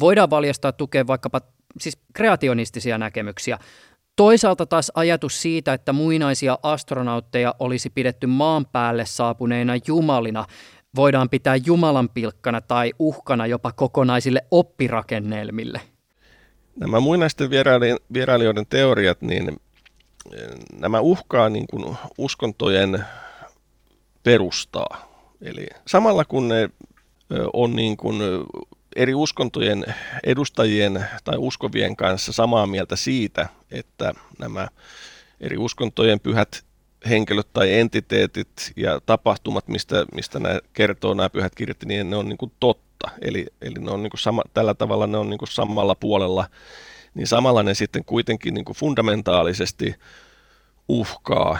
Speaker 3: voidaan valjastaa tukea vaikkapa siis kreationistisia näkemyksiä. Toisaalta taas ajatus siitä, että muinaisia astronautteja olisi pidetty maan päälle saapuneina jumalina, voidaan pitää Jumalan pilkkana tai uhkana jopa kokonaisille oppirakennelmille.
Speaker 4: Nämä muinaisten vierailijoiden teoriat, niin nämä uhkaa niin kuin uskontojen perustaa. Eli samalla kun ne on niin kuin eri uskontojen edustajien tai uskovien kanssa samaa mieltä siitä, että nämä eri uskontojen pyhät henkilöt tai entiteetit ja tapahtumat, mistä, mistä nämä kertoo nämä pyhät kirjat, niin ne on niin kuin totta. Eli, eli ne on niin kuin sama, tällä tavalla ne on niin kuin samalla puolella, niin samalla ne sitten kuitenkin niin kuin fundamentaalisesti uhkaa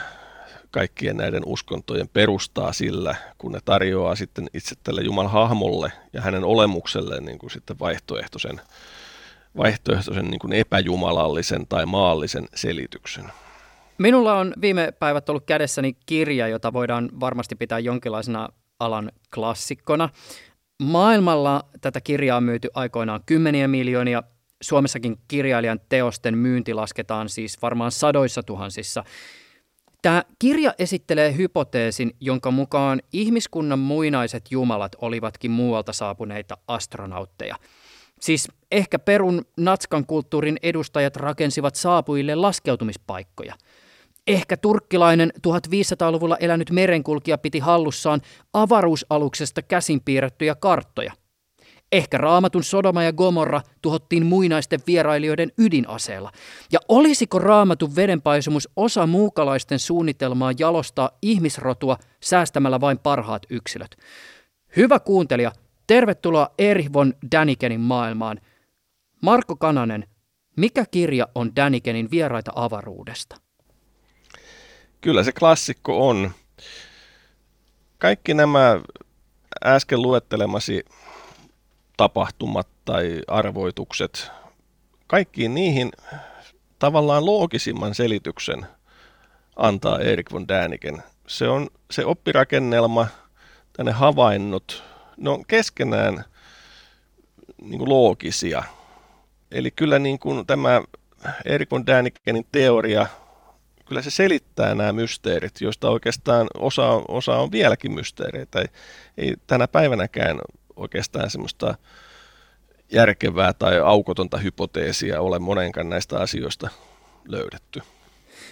Speaker 4: kaikkien näiden uskontojen perustaa sillä, kun ne tarjoaa sitten itse tälle Jumalan hahmolle ja hänen olemukselleen niin kuin sitten vaihtoehtoisen, vaihtoehtoisen niin kuin epäjumalallisen tai maallisen selityksen.
Speaker 3: Minulla on viime päivät ollut kädessäni kirja, jota voidaan varmasti pitää jonkinlaisena alan klassikkona. Maailmalla tätä kirjaa on myyty aikoinaan kymmeniä miljoonia. Suomessakin kirjailijan teosten myynti lasketaan siis varmaan sadoissa tuhansissa. Tämä kirja esittelee hypoteesin, jonka mukaan ihmiskunnan muinaiset jumalat olivatkin muualta saapuneita astronautteja. Siis ehkä Perun natskan kulttuurin edustajat rakensivat saapujille laskeutumispaikkoja. Ehkä turkkilainen 1500-luvulla elänyt merenkulkija piti hallussaan avaruusaluksesta käsin piirrettyjä karttoja – Ehkä raamatun Sodoma ja Gomorra tuhottiin muinaisten vierailijoiden ydinaseella. Ja olisiko raamatun vedenpaisumus osa muukalaisten suunnitelmaa jalostaa ihmisrotua säästämällä vain parhaat yksilöt? Hyvä kuuntelija, tervetuloa Erich von Dänikenin maailmaan. Marko Kananen, mikä kirja on Dänikenin vieraita avaruudesta?
Speaker 4: Kyllä se klassikko on. Kaikki nämä äsken luettelemasi tapahtumat tai arvoitukset, kaikkiin niihin tavallaan loogisimman selityksen antaa Erik von Däniken. Se on se oppirakennelma, tänne havainnot, ne on keskenään niin kuin loogisia. Eli kyllä niin kuin tämä Erik von Dänikenin teoria, kyllä se selittää nämä mysteerit, joista oikeastaan osa, osa on vieläkin mysteereitä. Ei, ei tänä päivänäkään oikeastaan semmoista järkevää tai aukotonta hypoteesia ole monenkaan näistä asioista löydetty.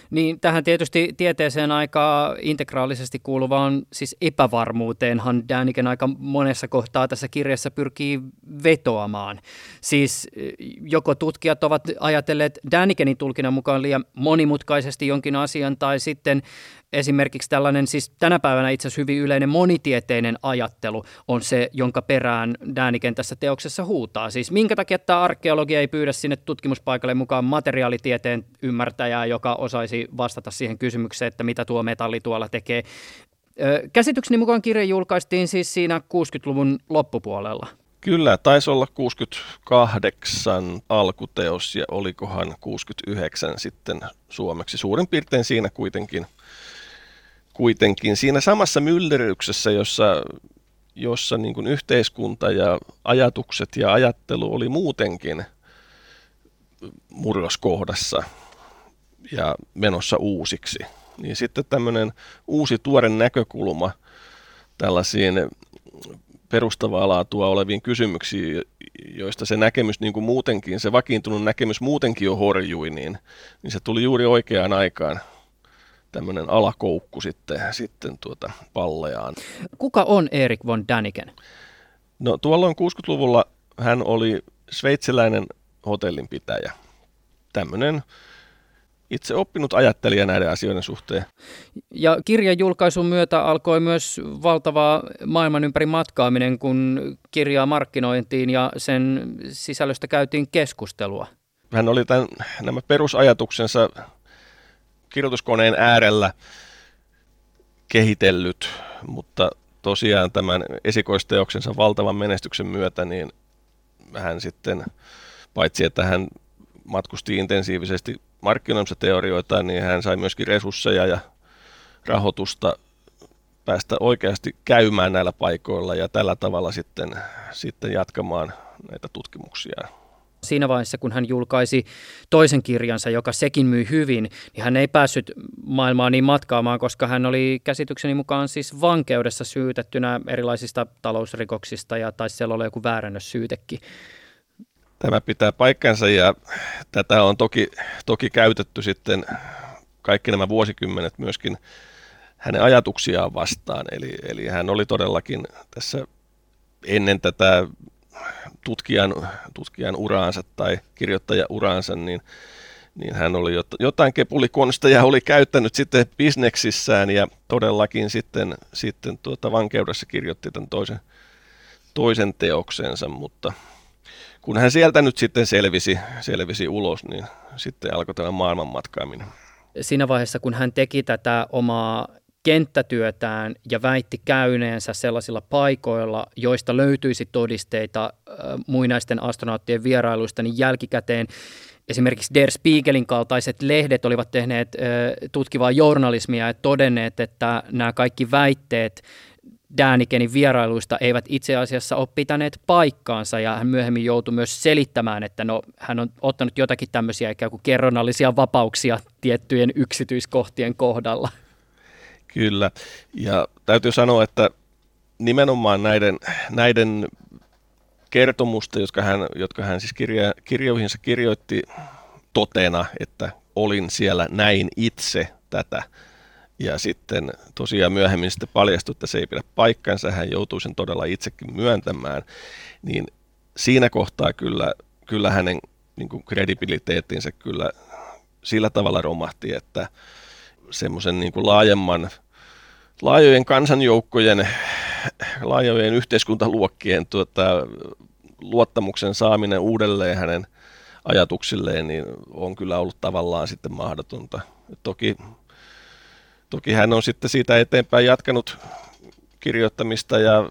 Speaker 3: Niin tähän tietysti tieteeseen aika integraalisesti kuuluvaan siis epävarmuuteenhan Däniken aika monessa kohtaa tässä kirjassa pyrkii vetoamaan. Siis eh, joko tutkijat ovat ajatelleet Dänikenin tulkinnan mukaan liian monimutkaisesti jonkin asian tai sitten esimerkiksi tällainen siis tänä päivänä itse asiassa hyvin yleinen monitieteinen ajattelu on se, jonka perään Däniken tässä teoksessa huutaa. Siis minkä takia tämä arkeologia ei pyydä sinne tutkimuspaikalle mukaan materiaalitieteen ymmärtäjää, joka osaisi vastata siihen kysymykseen, että mitä tuo metalli tuolla tekee. Käsitykseni mukaan kirja julkaistiin siis siinä 60-luvun loppupuolella.
Speaker 4: Kyllä, taisi olla 68 alkuteos ja olikohan 69 sitten suomeksi. Suurin piirtein siinä kuitenkin kuitenkin siinä samassa myllerryksessä, jossa, jossa niin kuin yhteiskunta ja ajatukset ja ajattelu oli muutenkin murroskohdassa ja menossa uusiksi, niin sitten tämmöinen uusi tuore näkökulma tällaisiin perustavaa laatua oleviin kysymyksiin, joista se näkemys niin kuin muutenkin, se vakiintunut näkemys muutenkin jo horjui, niin, niin se tuli juuri oikeaan aikaan tämmöinen alakoukku sitten, sitten tuota palleaan.
Speaker 3: Kuka on Erik von Däniken?
Speaker 4: No tuolloin 60-luvulla hän oli sveitsiläinen hotellinpitäjä. Tämmöinen itse oppinut ajattelija näiden asioiden suhteen.
Speaker 3: Ja kirjan julkaisun myötä alkoi myös valtava maailman ympäri matkaaminen, kun kirjaa markkinointiin ja sen sisällöstä käytiin keskustelua.
Speaker 4: Hän oli tämän, nämä perusajatuksensa kirjoituskoneen äärellä kehitellyt, mutta tosiaan tämän esikoisteoksensa valtavan menestyksen myötä, niin hän sitten, paitsi että hän matkusti intensiivisesti markkinoimassa teorioita, niin hän sai myöskin resursseja ja rahoitusta päästä oikeasti käymään näillä paikoilla ja tällä tavalla sitten, sitten jatkamaan näitä tutkimuksia.
Speaker 3: Siinä vaiheessa, kun hän julkaisi toisen kirjansa, joka sekin myi hyvin, niin hän ei päässyt maailmaan niin matkaamaan, koska hän oli käsitykseni mukaan siis vankeudessa syytettynä erilaisista talousrikoksista ja taisi siellä olla joku väärännössyytekin.
Speaker 4: Tämä pitää paikkansa ja tätä on toki, toki käytetty sitten kaikki nämä vuosikymmenet myöskin hänen ajatuksiaan vastaan. Eli, eli hän oli todellakin tässä ennen tätä tutkijan, tutkijan uraansa tai kirjoittajan uraansa, niin, niin hän oli jotain kepulikonsteja oli käyttänyt sitten bisneksissään ja todellakin sitten, sitten tuota vankeudessa kirjoitti tämän toisen, toisen teoksensa, mutta kun hän sieltä nyt sitten selvisi, selvisi ulos, niin sitten alkoi tämä maailmanmatkaaminen.
Speaker 3: Siinä vaiheessa, kun hän teki tätä omaa kenttätyötään ja väitti käyneensä sellaisilla paikoilla, joista löytyisi todisteita muinaisten astronauttien vierailuista, niin jälkikäteen esimerkiksi Der Spiegelin kaltaiset lehdet olivat tehneet tutkivaa journalismia ja todenneet, että nämä kaikki väitteet Dänikenin vierailuista eivät itse asiassa ole pitäneet paikkaansa ja hän myöhemmin joutui myös selittämään, että no, hän on ottanut jotakin tämmöisiä ikään kuin kerronnallisia vapauksia tiettyjen yksityiskohtien kohdalla.
Speaker 4: Kyllä, ja täytyy sanoa, että nimenomaan näiden, näiden kertomusta, jotka hän, jotka hän siis kirja, kirjoihinsa kirjoitti totena, että olin siellä, näin itse tätä, ja sitten tosiaan myöhemmin sitten paljastui, että se ei pidä paikkansa, hän joutuu sen todella itsekin myöntämään, niin siinä kohtaa kyllä, kyllä hänen niin kredibiliteettinsä kyllä sillä tavalla romahti, että semmoisen niin laajemman, laajojen kansanjoukkojen, laajojen yhteiskuntaluokkien tuota, luottamuksen saaminen uudelleen hänen ajatuksilleen, niin on kyllä ollut tavallaan sitten mahdotonta. Toki Toki hän on sitten siitä eteenpäin jatkanut kirjoittamista ja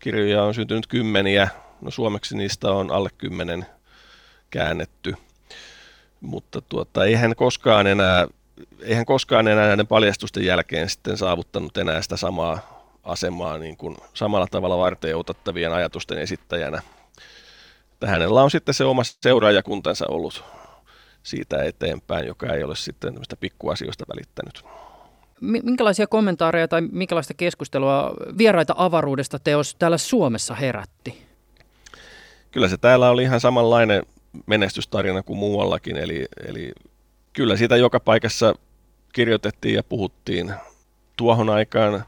Speaker 4: kirjoja on syntynyt kymmeniä. No suomeksi niistä on alle kymmenen käännetty. Mutta tuota, ei hän koskaan enää, ei hän koskaan enää näiden paljastusten jälkeen sitten saavuttanut enää sitä samaa asemaa niin kuin samalla tavalla varten otettavien ajatusten esittäjänä. Että hänellä on sitten se oma seuraajakuntansa ollut siitä eteenpäin, joka ei ole sitten pikkuasioista välittänyt
Speaker 3: minkälaisia kommentaareja tai minkälaista keskustelua vieraita avaruudesta teos täällä Suomessa herätti?
Speaker 4: Kyllä se täällä oli ihan samanlainen menestystarina kuin muuallakin, eli, eli kyllä siitä joka paikassa kirjoitettiin ja puhuttiin tuohon aikaan,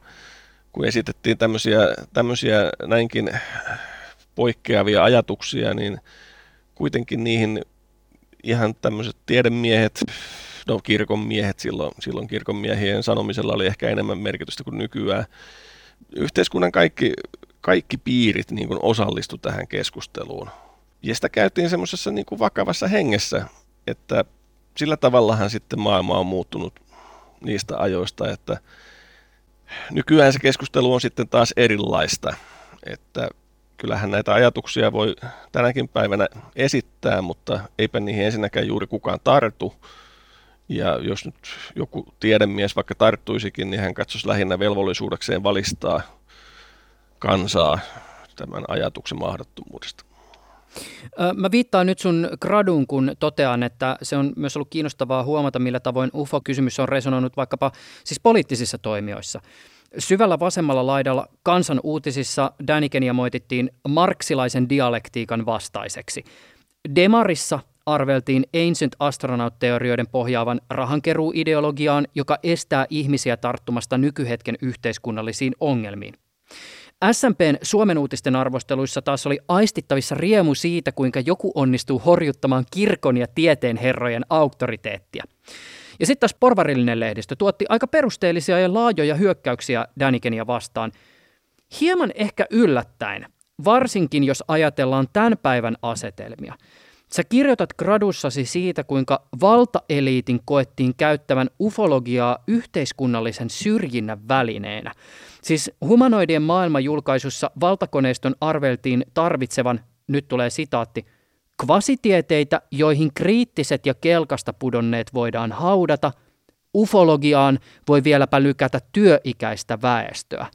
Speaker 4: kun esitettiin tämmöisiä, tämmöisiä näinkin poikkeavia ajatuksia, niin kuitenkin niihin ihan tämmöiset tiedemiehet, no kirkon miehet silloin, silloin kirkon miehien sanomisella oli ehkä enemmän merkitystä kuin nykyään. Yhteiskunnan kaikki, kaikki piirit niin kuin osallistu tähän keskusteluun. Ja sitä käytiin semmoisessa niin vakavassa hengessä, että sillä tavallahan sitten maailma on muuttunut niistä ajoista, että nykyään se keskustelu on sitten taas erilaista, että kyllähän näitä ajatuksia voi tänäkin päivänä esittää, mutta eipä niihin ensinnäkään juuri kukaan tartu. Ja jos nyt joku tiedemies vaikka tarttuisikin, niin hän katsoisi lähinnä velvollisuudekseen valistaa kansaa tämän ajatuksen mahdottomuudesta.
Speaker 3: Mä viittaan nyt sun gradun, kun totean, että se on myös ollut kiinnostavaa huomata, millä tavoin UFO-kysymys on resonoinut vaikkapa siis poliittisissa toimijoissa. Syvällä vasemmalla laidalla kansan uutisissa Danikenia moitittiin marksilaisen dialektiikan vastaiseksi. Demarissa arveltiin Ancient Astronaut-teorioiden pohjaavan rahankeruuideologiaan, joka estää ihmisiä tarttumasta nykyhetken yhteiskunnallisiin ongelmiin. SMPn Suomen uutisten arvosteluissa taas oli aistittavissa riemu siitä, kuinka joku onnistuu horjuttamaan kirkon ja tieteen herrojen auktoriteettia. Ja sitten taas porvarillinen lehdistö tuotti aika perusteellisia ja laajoja hyökkäyksiä Danikenia vastaan. Hieman ehkä yllättäen, varsinkin jos ajatellaan tämän päivän asetelmia. Sä kirjoitat gradussasi siitä, kuinka valtaeliitin koettiin käyttävän ufologiaa yhteiskunnallisen syrjinnän välineenä. Siis humanoidien maailmanjulkaisussa valtakoneiston arveltiin tarvitsevan, nyt tulee sitaatti, kvasitieteitä, joihin kriittiset ja kelkasta pudonneet voidaan haudata, ufologiaan voi vieläpä lykätä työikäistä väestöä.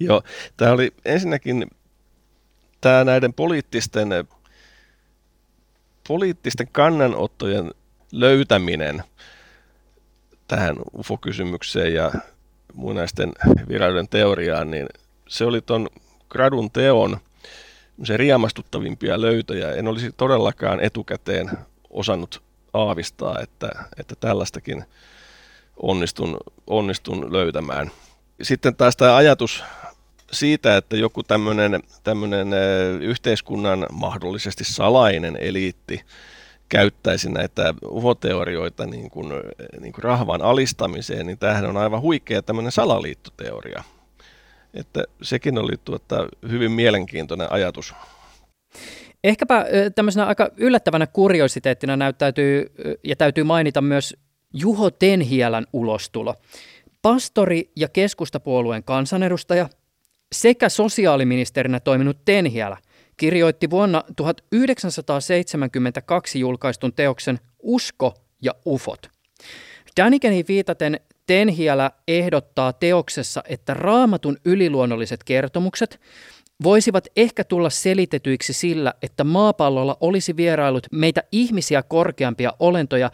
Speaker 4: Joo, tämä oli ensinnäkin tämä näiden poliittisten, poliittisten kannanottojen löytäminen tähän UFO-kysymykseen ja muinaisten virallinen teoriaan, niin se oli tuon gradun teon se riemastuttavimpia löytöjä. En olisi todellakaan etukäteen osannut aavistaa, että, että tällaistakin onnistun, onnistun löytämään. Sitten taas tämä ajatus siitä, että joku tämmöinen, yhteiskunnan mahdollisesti salainen eliitti käyttäisi näitä ufoteorioita niin kuin, niin kuin rahvan alistamiseen, niin tämähän on aivan huikea tämmöinen salaliittoteoria. Että sekin oli tuota, hyvin mielenkiintoinen ajatus.
Speaker 3: Ehkäpä tämmöisenä aika yllättävänä kuriositeettina näyttäytyy ja täytyy mainita myös Juho Tenhielän ulostulo. Pastori ja keskustapuolueen kansanedustaja sekä sosiaaliministerinä toiminut Tenhielä kirjoitti vuonna 1972 julkaistun teoksen Usko ja ufot. Danikeniin viitaten Tenhielä ehdottaa teoksessa, että raamatun yliluonnolliset kertomukset voisivat ehkä tulla selitetyiksi sillä, että maapallolla olisi vierailut meitä ihmisiä korkeampia olentoja,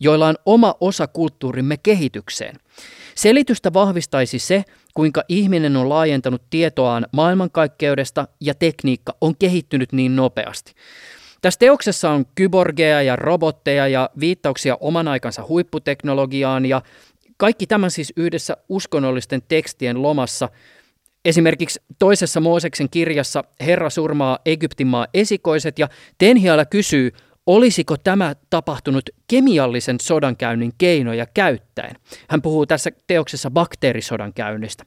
Speaker 3: joilla on oma osa kulttuurimme kehitykseen. Selitystä vahvistaisi se, kuinka ihminen on laajentanut tietoaan maailmankaikkeudesta ja tekniikka on kehittynyt niin nopeasti. Tässä teoksessa on kyborgeja ja robotteja ja viittauksia oman aikansa huipputeknologiaan ja kaikki tämä siis yhdessä uskonnollisten tekstien lomassa. Esimerkiksi toisessa Mooseksen kirjassa Herra surmaa Egyptin maa esikoiset ja Tenhiala kysyy, olisiko tämä tapahtunut kemiallisen sodankäynnin keinoja käyttäen. Hän puhuu tässä teoksessa bakteerisodankäynnistä.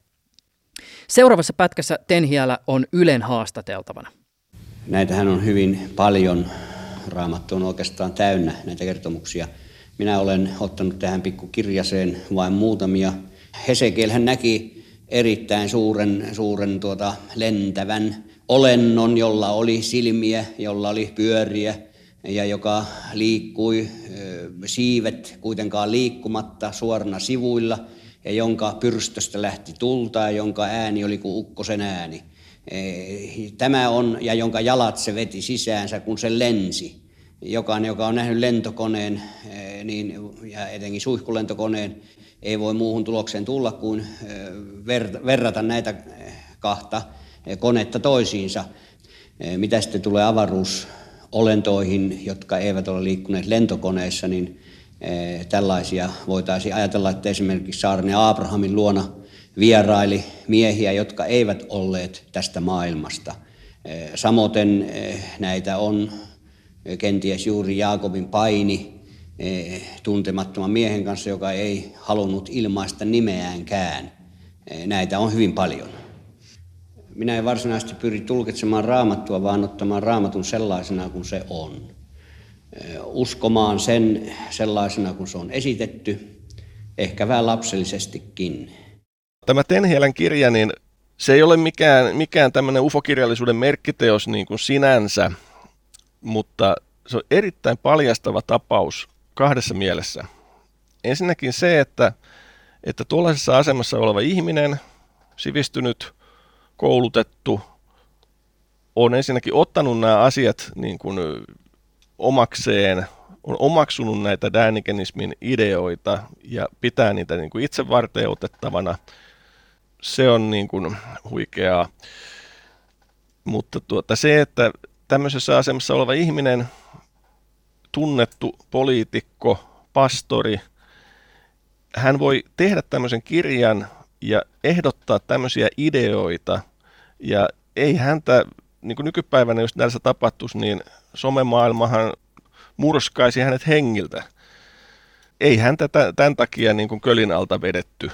Speaker 3: Seuraavassa pätkässä Tenhiala on Ylen haastateltavana.
Speaker 6: Näitähän on hyvin paljon. Raamattu on oikeastaan täynnä näitä kertomuksia – minä olen ottanut tähän pikkukirjaseen vain muutamia. Hesekiel hän näki erittäin suuren, suuren tuota, lentävän olennon, jolla oli silmiä, jolla oli pyöriä ja joka liikkui siivet kuitenkaan liikkumatta suorana sivuilla ja jonka pyrstöstä lähti tulta ja jonka ääni oli kuin ukkosen ääni. Tämä on, ja jonka jalat se veti sisäänsä, kun se lensi jokainen, joka on nähnyt lentokoneen eh, niin, ja etenkin suihkulentokoneen, ei voi muuhun tulokseen tulla kuin ver, verrata näitä kahta konetta toisiinsa. Mitä sitten tulee avaruusolentoihin, jotka eivät ole liikkuneet lentokoneissa, niin tällaisia voitaisiin ajatella, että esimerkiksi Saarinen Abrahamin luona vieraili miehiä, jotka eivät olleet tästä maailmasta. Samoin näitä on kenties juuri Jaakobin paini tuntemattoman miehen kanssa, joka ei halunnut ilmaista nimeäänkään. Näitä on hyvin paljon. Minä en varsinaisesti pyri tulkitsemaan raamattua, vaan ottamaan raamatun sellaisena kuin se on. Uskomaan sen sellaisena kuin se on esitetty, ehkä vähän lapsellisestikin.
Speaker 4: Tämä Tenhielän kirja, niin se ei ole mikään, mikään tämmöinen ufokirjallisuuden merkkiteos niin kuin sinänsä, mutta se on erittäin paljastava tapaus kahdessa mielessä. Ensinnäkin se, että, että tuollaisessa asemassa oleva ihminen, sivistynyt, koulutettu, on ensinnäkin ottanut nämä asiat niin kuin omakseen, on omaksunut näitä Dänikenismin ideoita ja pitää niitä niin kuin itse varten otettavana. Se on niin kuin huikeaa. Mutta tuota, se, että tämmöisessä asemassa oleva ihminen tunnettu poliitikko, pastori. Hän voi tehdä tämmöisen kirjan ja ehdottaa tämmöisiä ideoita. Ja ei häntä, niin kuin nykypäivänä jos näissä tapahtuisi, niin somemaailmahan murskaisi hänet hengiltä. Ei häntä tämän takia niin kuin kölin alta vedetty.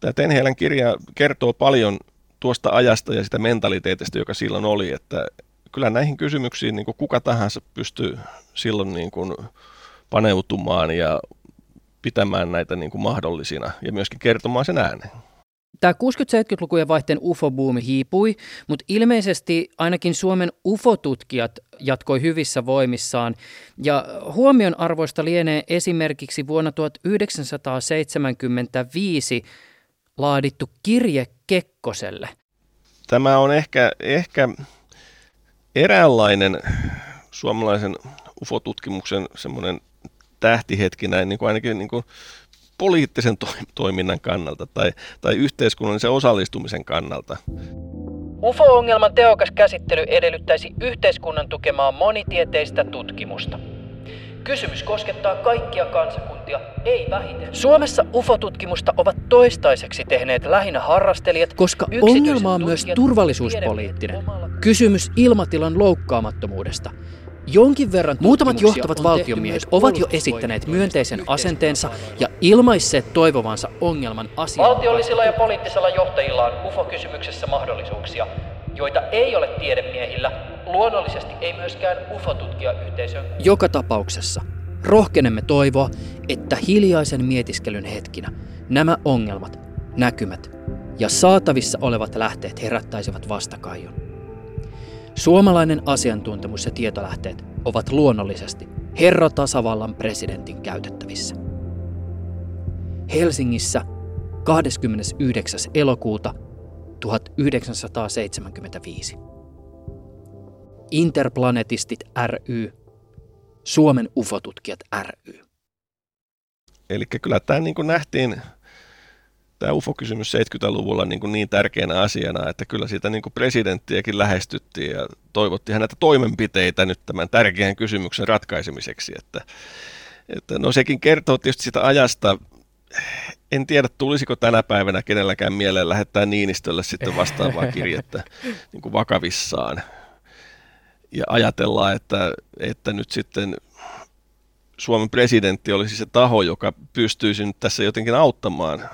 Speaker 4: Tämä Tenhielän kirja kertoo paljon tuosta ajasta ja sitä mentaliteetista, joka silloin oli, että kyllä näihin kysymyksiin niin kuin kuka tahansa pystyy silloin niin kuin paneutumaan ja pitämään näitä niin kuin mahdollisina ja myöskin kertomaan sen ääneen.
Speaker 3: Tämä 60-70-lukujen vaihteen UFO-buumi hiipui, mutta ilmeisesti ainakin Suomen UFO-tutkijat jatkoi hyvissä voimissaan. Ja huomion arvoista lienee esimerkiksi vuonna 1975 laadittu kirje Kekkoselle.
Speaker 4: Tämä on ehkä, ehkä eräänlainen suomalaisen UFO-tutkimuksen semmoinen tähtihetki näin, niin kuin ainakin niin kuin poliittisen to- toiminnan kannalta tai, tai yhteiskunnallisen osallistumisen kannalta.
Speaker 3: UFO-ongelman tehokas käsittely edellyttäisi yhteiskunnan tukemaa monitieteistä tutkimusta. Kysymys koskettaa kaikkia kansakuntia, ei vähiten. Suomessa UFO-tutkimusta ovat toistaiseksi tehneet lähinnä harrastelijat, koska ongelma on myös turvallisuuspoliittinen. Kysymys ilmatilan loukkaamattomuudesta. Jonkin verran Muutamat johtavat valtiomiehet ovat jo esittäneet myönteisen asenteensa ja ilmaisseet toivovansa ongelman asiaan. Valtiollisilla ja poliittisilla johtajilla on UFO-kysymyksessä mahdollisuuksia, joita ei ole tiedemiehillä, luonnollisesti ei myöskään UFO-tutkijayhteisön. Joka tapauksessa rohkenemme toivoa, että hiljaisen mietiskelyn hetkinä nämä ongelmat, näkymät ja saatavissa olevat lähteet herättäisivät vastakaion. Suomalainen asiantuntemus ja tietolähteet ovat luonnollisesti Herra tasavallan presidentin käytettävissä. Helsingissä 29. elokuuta 1975. Interplanetistit ry, Suomen ufotutkijat ry.
Speaker 4: Eli kyllä tämä niin kuin nähtiin tämä UFO-kysymys 70-luvulla niin, kuin niin tärkeänä asiana, että kyllä siitä niin kuin presidenttiäkin lähestyttiin ja toivottiin häneltä toimenpiteitä nyt tämän tärkeän kysymyksen ratkaisemiseksi. Että, että no sekin kertoo tietysti sitä ajasta, en tiedä, tulisiko tänä päivänä kenelläkään mieleen lähettää Niinistölle sitten vastaavaa kirjettä [laughs] niin kuin vakavissaan. Ja ajatellaan, että, että nyt sitten Suomen presidentti olisi se taho, joka pystyisi nyt tässä jotenkin auttamaan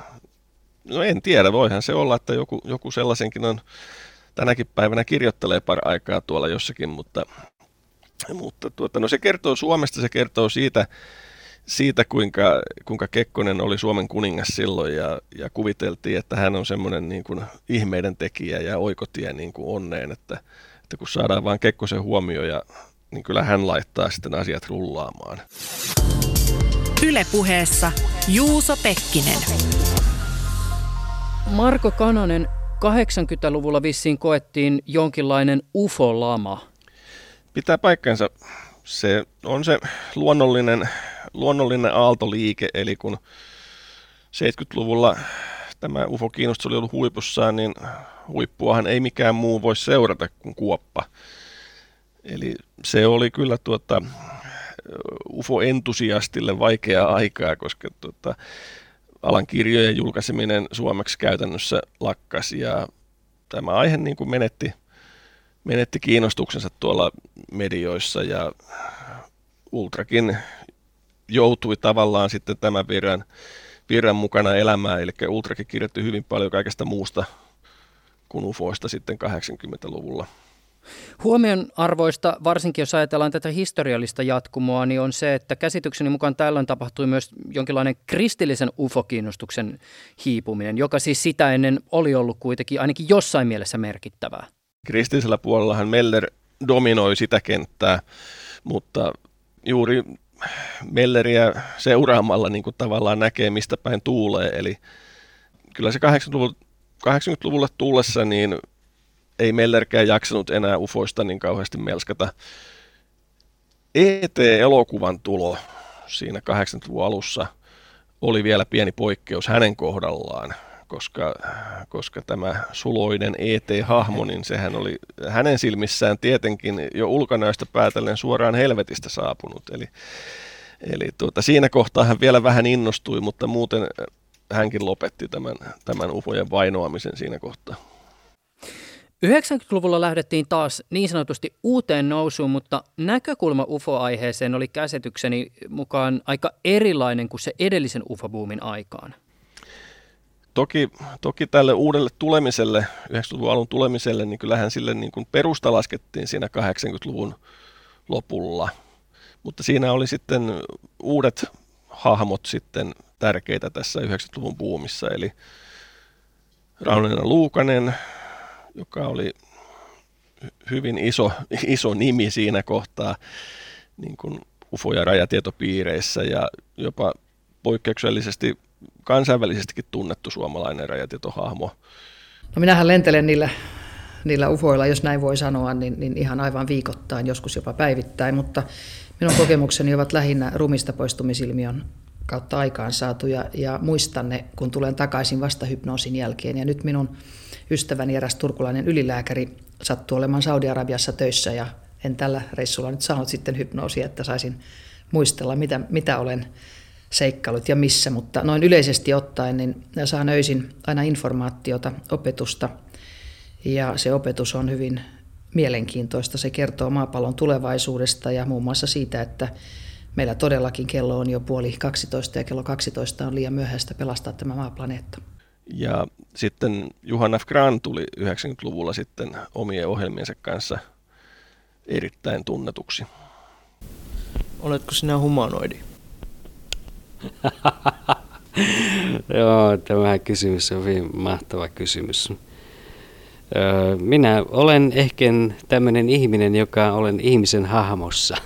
Speaker 4: No en tiedä, voihan se olla, että joku, joku sellaisenkin on tänäkin päivänä kirjoittelee pari aikaa tuolla jossakin, mutta, mutta tuota, no se kertoo Suomesta, se kertoo siitä, siitä kuinka, kuinka Kekkonen oli Suomen kuningas silloin ja, ja kuviteltiin, että hän on semmoinen niin kuin ihmeiden tekijä ja oikotie niin kuin onneen, että, että kun saadaan vain Kekkosen huomio ja niin kyllä hän laittaa sitten asiat rullaamaan.
Speaker 1: Ylepuheessa Juuso Pekkinen.
Speaker 3: Marko Kanonen, 80-luvulla vissiin koettiin jonkinlainen ufo-lama.
Speaker 4: Pitää paikkansa. Se on se luonnollinen, luonnollinen aaltoliike, eli kun 70-luvulla tämä UFO-kiinnostus oli ollut huipussaan, niin huippuahan ei mikään muu voi seurata kuin kuoppa. Eli se oli kyllä tuota, UFO-entusiastille vaikeaa aikaa, koska tuota, alan kirjojen julkaiseminen suomeksi käytännössä lakkasi ja tämä aihe niin kuin menetti, menetti kiinnostuksensa tuolla medioissa ja Ultrakin joutui tavallaan sitten tämän virran, virran mukana elämään, eli Ultrakin kirjoitti hyvin paljon kaikesta muusta kuin UFOista sitten 80-luvulla.
Speaker 3: Huomion arvoista, varsinkin jos ajatellaan tätä historiallista jatkumoa, niin on se, että käsitykseni mukaan tällöin tapahtui myös jonkinlainen kristillisen ufokiinnostuksen hiipuminen, joka siis sitä ennen oli ollut kuitenkin ainakin jossain mielessä merkittävää.
Speaker 4: Kristillisellä puolellahan Meller dominoi sitä kenttää, mutta juuri Melleriä seuraamalla niin kuin tavallaan näkee, mistä päin tuulee. Eli kyllä se 80-luvulle, 80-luvulle tullessa niin ei Mellerkään jaksanut enää ufoista niin kauheasti melskata. ET-elokuvan tulo siinä 80-luvun alussa oli vielä pieni poikkeus hänen kohdallaan, koska, koska tämä suloinen ET-hahmo, niin sehän oli hänen silmissään tietenkin jo ulkonäöstä päätellen suoraan helvetistä saapunut. Eli, eli tuota, siinä kohtaa hän vielä vähän innostui, mutta muuten hänkin lopetti tämän, tämän ufojen vainoamisen siinä kohtaa.
Speaker 3: 90-luvulla lähdettiin taas niin sanotusti uuteen nousuun, mutta näkökulma UFO-aiheeseen oli käsitykseni mukaan aika erilainen kuin se edellisen UFO-boomin aikaan.
Speaker 4: Toki, toki tälle uudelle tulemiselle, 90-luvun alun tulemiselle, niin kyllähän sille niin kuin perusta laskettiin siinä 80-luvun lopulla. Mutta siinä oli sitten uudet hahmot sitten tärkeitä tässä 90-luvun buumissa, eli Raunena Luukanen, joka oli hyvin iso, [laughs] iso nimi siinä kohtaa niin kuin UFO- ja rajatietopiireissä ja jopa poikkeuksellisesti kansainvälisestikin tunnettu suomalainen rajatietohahmo.
Speaker 7: No minähän lentelen niillä, niillä ufoilla, jos näin voi sanoa, niin, niin ihan aivan viikoittain, joskus jopa päivittäin, mutta minun kokemukseni ovat lähinnä rumista poistumisilmiön kautta aikaan saatu ja, ja muistan ne, kun tulen takaisin vasta hypnoosin jälkeen. Ja nyt minun ystäväni eräs turkulainen ylilääkäri sattuu olemaan Saudi-Arabiassa töissä ja en tällä reissulla nyt saanut sitten hypnoosia, että saisin muistella, mitä, mitä olen seikkailut ja missä, mutta noin yleisesti ottaen niin saan öisin aina informaatiota, opetusta ja se opetus on hyvin mielenkiintoista. Se kertoo maapallon tulevaisuudesta ja muun muassa siitä, että meillä todellakin kello on jo puoli 12 ja kello 12 on liian myöhäistä pelastaa tämä maaplaneetta.
Speaker 4: Ja sitten Juhan F. Grant tuli 90-luvulla sitten omien ohjelmiensa kanssa erittäin tunnetuksi.
Speaker 8: Oletko sinä humanoidi? [laughs]
Speaker 9: Joo, tämä kysymys on hyvin mahtava kysymys. Minä olen ehkä tämmöinen ihminen, joka olen ihmisen hahmossa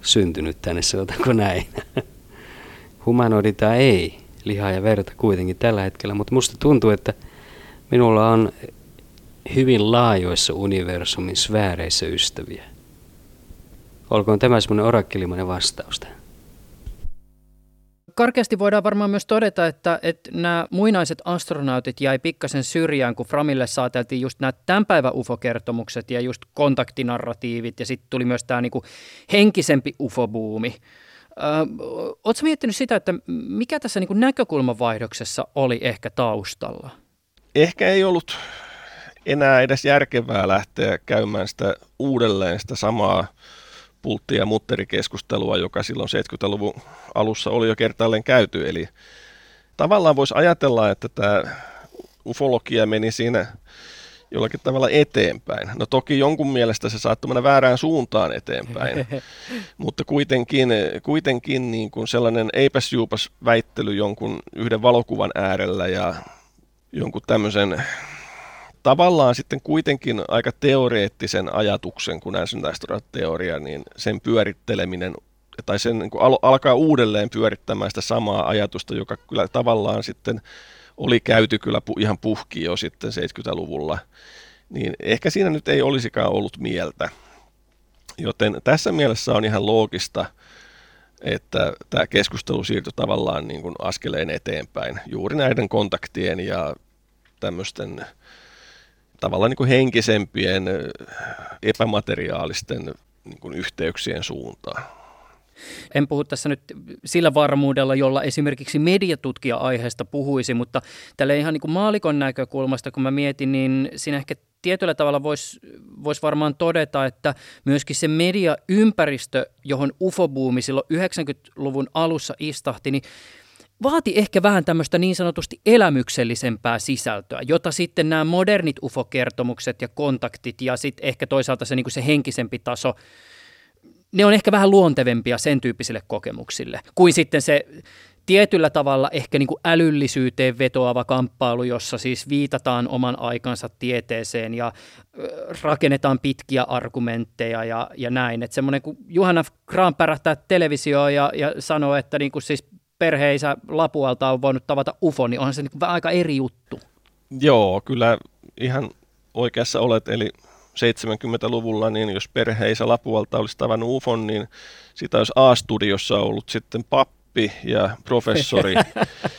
Speaker 9: syntynyt tänne, sanotaanko näin. [laughs] Humanoidi tai ei, lihaa ja verta kuitenkin tällä hetkellä, mutta musta tuntuu, että minulla on hyvin laajoissa universumin sfääreissä ystäviä. Olkoon tämä semmoinen orakkelimainen vastaus tähän
Speaker 3: karkeasti voidaan varmaan myös todeta, että, että nämä muinaiset astronautit jäi pikkasen syrjään, kun Framille saateltiin just nämä tämän päivän UFO-kertomukset ja just kontaktinarratiivit ja sitten tuli myös tämä niinku henkisempi UFO-buumi. Oletko miettinyt sitä, että mikä tässä niinku näkökulmavaihdoksessa oli ehkä taustalla?
Speaker 4: Ehkä ei ollut enää edes järkevää lähteä käymään sitä uudelleen sitä samaa pultti- ja mutterikeskustelua, joka silloin 70-luvun alussa oli jo kertaalleen käyty. Eli tavallaan voisi ajatella, että tämä ufologia meni siinä jollakin tavalla eteenpäin. No toki jonkun mielestä se saattoi mennä väärään suuntaan eteenpäin, [laughs] mutta kuitenkin, kuitenkin niin kuin sellainen eipäs juupas väittely jonkun yhden valokuvan äärellä ja jonkun tämmöisen tavallaan sitten kuitenkin aika teoreettisen ajatuksen, kun teoria, niin sen pyöritteleminen tai sen niin al- alkaa uudelleen pyörittämään sitä samaa ajatusta, joka kyllä tavallaan sitten oli käyty kyllä pu- ihan puhki jo sitten 70-luvulla, niin ehkä siinä nyt ei olisikaan ollut mieltä. Joten tässä mielessä on ihan loogista, että tämä keskustelu siirtyi tavallaan niin kuin askeleen eteenpäin juuri näiden kontaktien ja tämmöisten tavallaan niin kuin henkisempien, epämateriaalisten niin kuin yhteyksien suuntaan.
Speaker 3: En puhu tässä nyt sillä varmuudella, jolla esimerkiksi mediatutkija aiheesta puhuisi, mutta tälle ihan niin kuin maalikon näkökulmasta, kun mä mietin, niin siinä ehkä tietyllä tavalla voisi vois varmaan todeta, että myöskin se mediaympäristö, johon ufobuumi silloin 90-luvun alussa istahti, niin vaati ehkä vähän tämmöistä niin sanotusti elämyksellisempää sisältöä, jota sitten nämä modernit UFO-kertomukset ja kontaktit ja sitten ehkä toisaalta se, niin se henkisempi taso, ne on ehkä vähän luontevempia sen tyyppisille kokemuksille kuin sitten se tietyllä tavalla ehkä niin kuin älyllisyyteen vetoava kamppailu, jossa siis viitataan oman aikansa tieteeseen ja rakennetaan pitkiä argumentteja ja, ja näin. Että semmoinen, kun Juhana Graan pärähtää televisioon ja, ja sanoo, että niin kuin siis perheisä Lapualta on voinut tavata UFO, niin onhan se niin aika eri juttu.
Speaker 4: Joo, kyllä ihan oikeassa olet, eli 70-luvulla, niin jos perheisä Lapualta olisi tavannut UFON, niin sitä olisi A-studiossa ollut sitten pappi, ja professori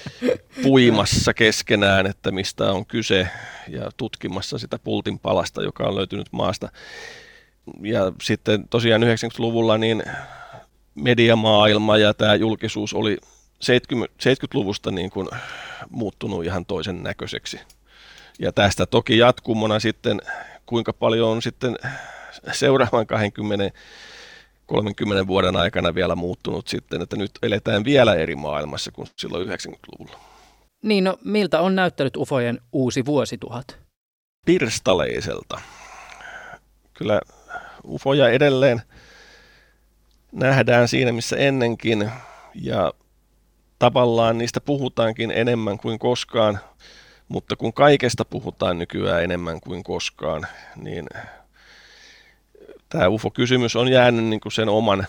Speaker 4: [laughs] puimassa keskenään, että mistä on kyse ja tutkimassa sitä pultin palasta, joka on löytynyt maasta. Ja sitten tosiaan 90-luvulla niin mediamaailma ja tämä julkisuus oli 70-luvusta niin kuin muuttunut ihan toisen näköiseksi. Ja tästä toki jatkumona sitten, kuinka paljon on sitten seuraavan 20 30 vuoden aikana vielä muuttunut sitten, että nyt eletään vielä eri maailmassa kuin silloin 90-luvulla.
Speaker 3: Niin, no miltä on näyttänyt ufojen uusi vuosituhat?
Speaker 4: Pirstaleiselta. Kyllä ufoja edelleen nähdään siinä, missä ennenkin, ja tavallaan niistä puhutaankin enemmän kuin koskaan, mutta kun kaikesta puhutaan nykyään enemmän kuin koskaan, niin tämä UFO-kysymys on jäänyt niin kuin sen oman,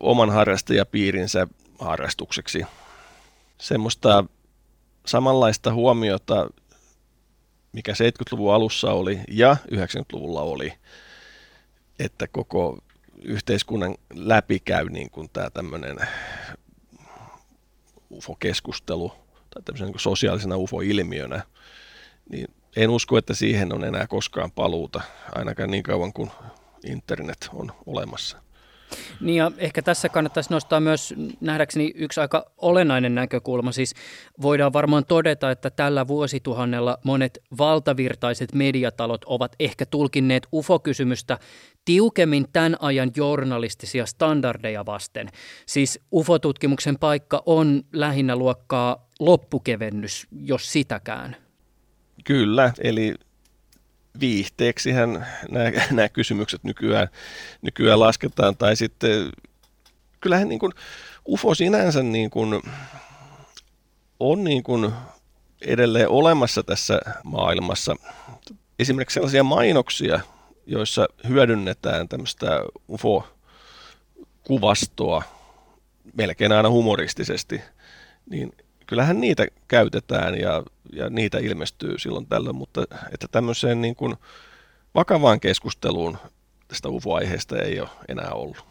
Speaker 4: oman harrastajapiirinsä harrastukseksi. Semmoista samanlaista huomiota, mikä 70-luvun alussa oli ja 90-luvulla oli, että koko yhteiskunnan läpi käy niin kuin tämä tämmöinen UFO-keskustelu tai tämmöisenä niin sosiaalisena UFO-ilmiönä, niin en usko, että siihen on enää koskaan paluuta, ainakaan niin kauan kuin internet on olemassa.
Speaker 3: Niin ja ehkä tässä kannattaisi nostaa myös nähdäkseni yksi aika olennainen näkökulma. Siis voidaan varmaan todeta, että tällä vuosituhannella monet valtavirtaiset mediatalot ovat ehkä tulkinneet UFO-kysymystä tiukemmin tämän ajan journalistisia standardeja vasten. Siis UFO-tutkimuksen paikka on lähinnä luokkaa loppukevennys, jos sitäkään.
Speaker 4: Kyllä, eli viihteeksihän nämä, nämä kysymykset nykyään, nykyään lasketaan, tai sitten kyllähän niin kuin UFO sinänsä niin kuin on niin kuin edelleen olemassa tässä maailmassa. Esimerkiksi sellaisia mainoksia, joissa hyödynnetään tämmöistä UFO-kuvastoa melkein aina humoristisesti, niin kyllähän niitä käytetään ja, ja niitä ilmestyy silloin tällöin, mutta että tämmöiseen niin kuin vakavaan keskusteluun tästä UFO-aiheesta ei ole enää ollut.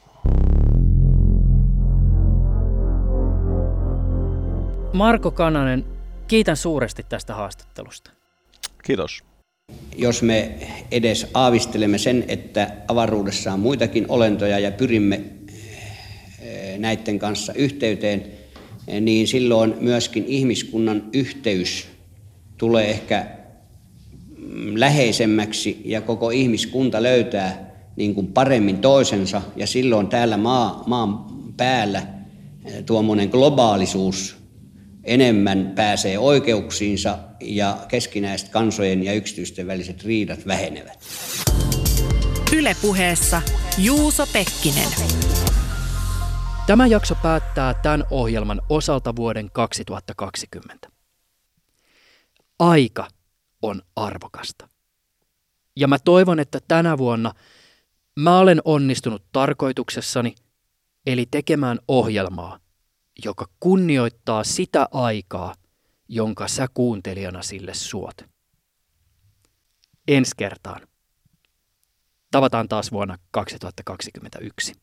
Speaker 3: Marko Kananen, kiitän suuresti tästä haastattelusta.
Speaker 4: Kiitos.
Speaker 6: Jos me edes aavistelemme sen, että avaruudessa on muitakin olentoja ja pyrimme eh, näiden kanssa yhteyteen, niin silloin myöskin ihmiskunnan yhteys tulee ehkä läheisemmäksi ja koko ihmiskunta löytää niin kuin paremmin toisensa ja silloin täällä maa, maan päällä eh, tuommoinen globaalisuus enemmän pääsee oikeuksiinsa ja keskinäiset kansojen ja yksityisten väliset riidat vähenevät.
Speaker 1: Ylepuheessa Juuso Pekkinen.
Speaker 3: Tämä jakso päättää tämän ohjelman osalta vuoden 2020. Aika on arvokasta. Ja mä toivon, että tänä vuonna mä olen onnistunut tarkoituksessani, eli tekemään ohjelmaa, joka kunnioittaa sitä aikaa, jonka sä kuuntelijana sille suot. Ensi kertaan. Tavataan taas vuonna 2021.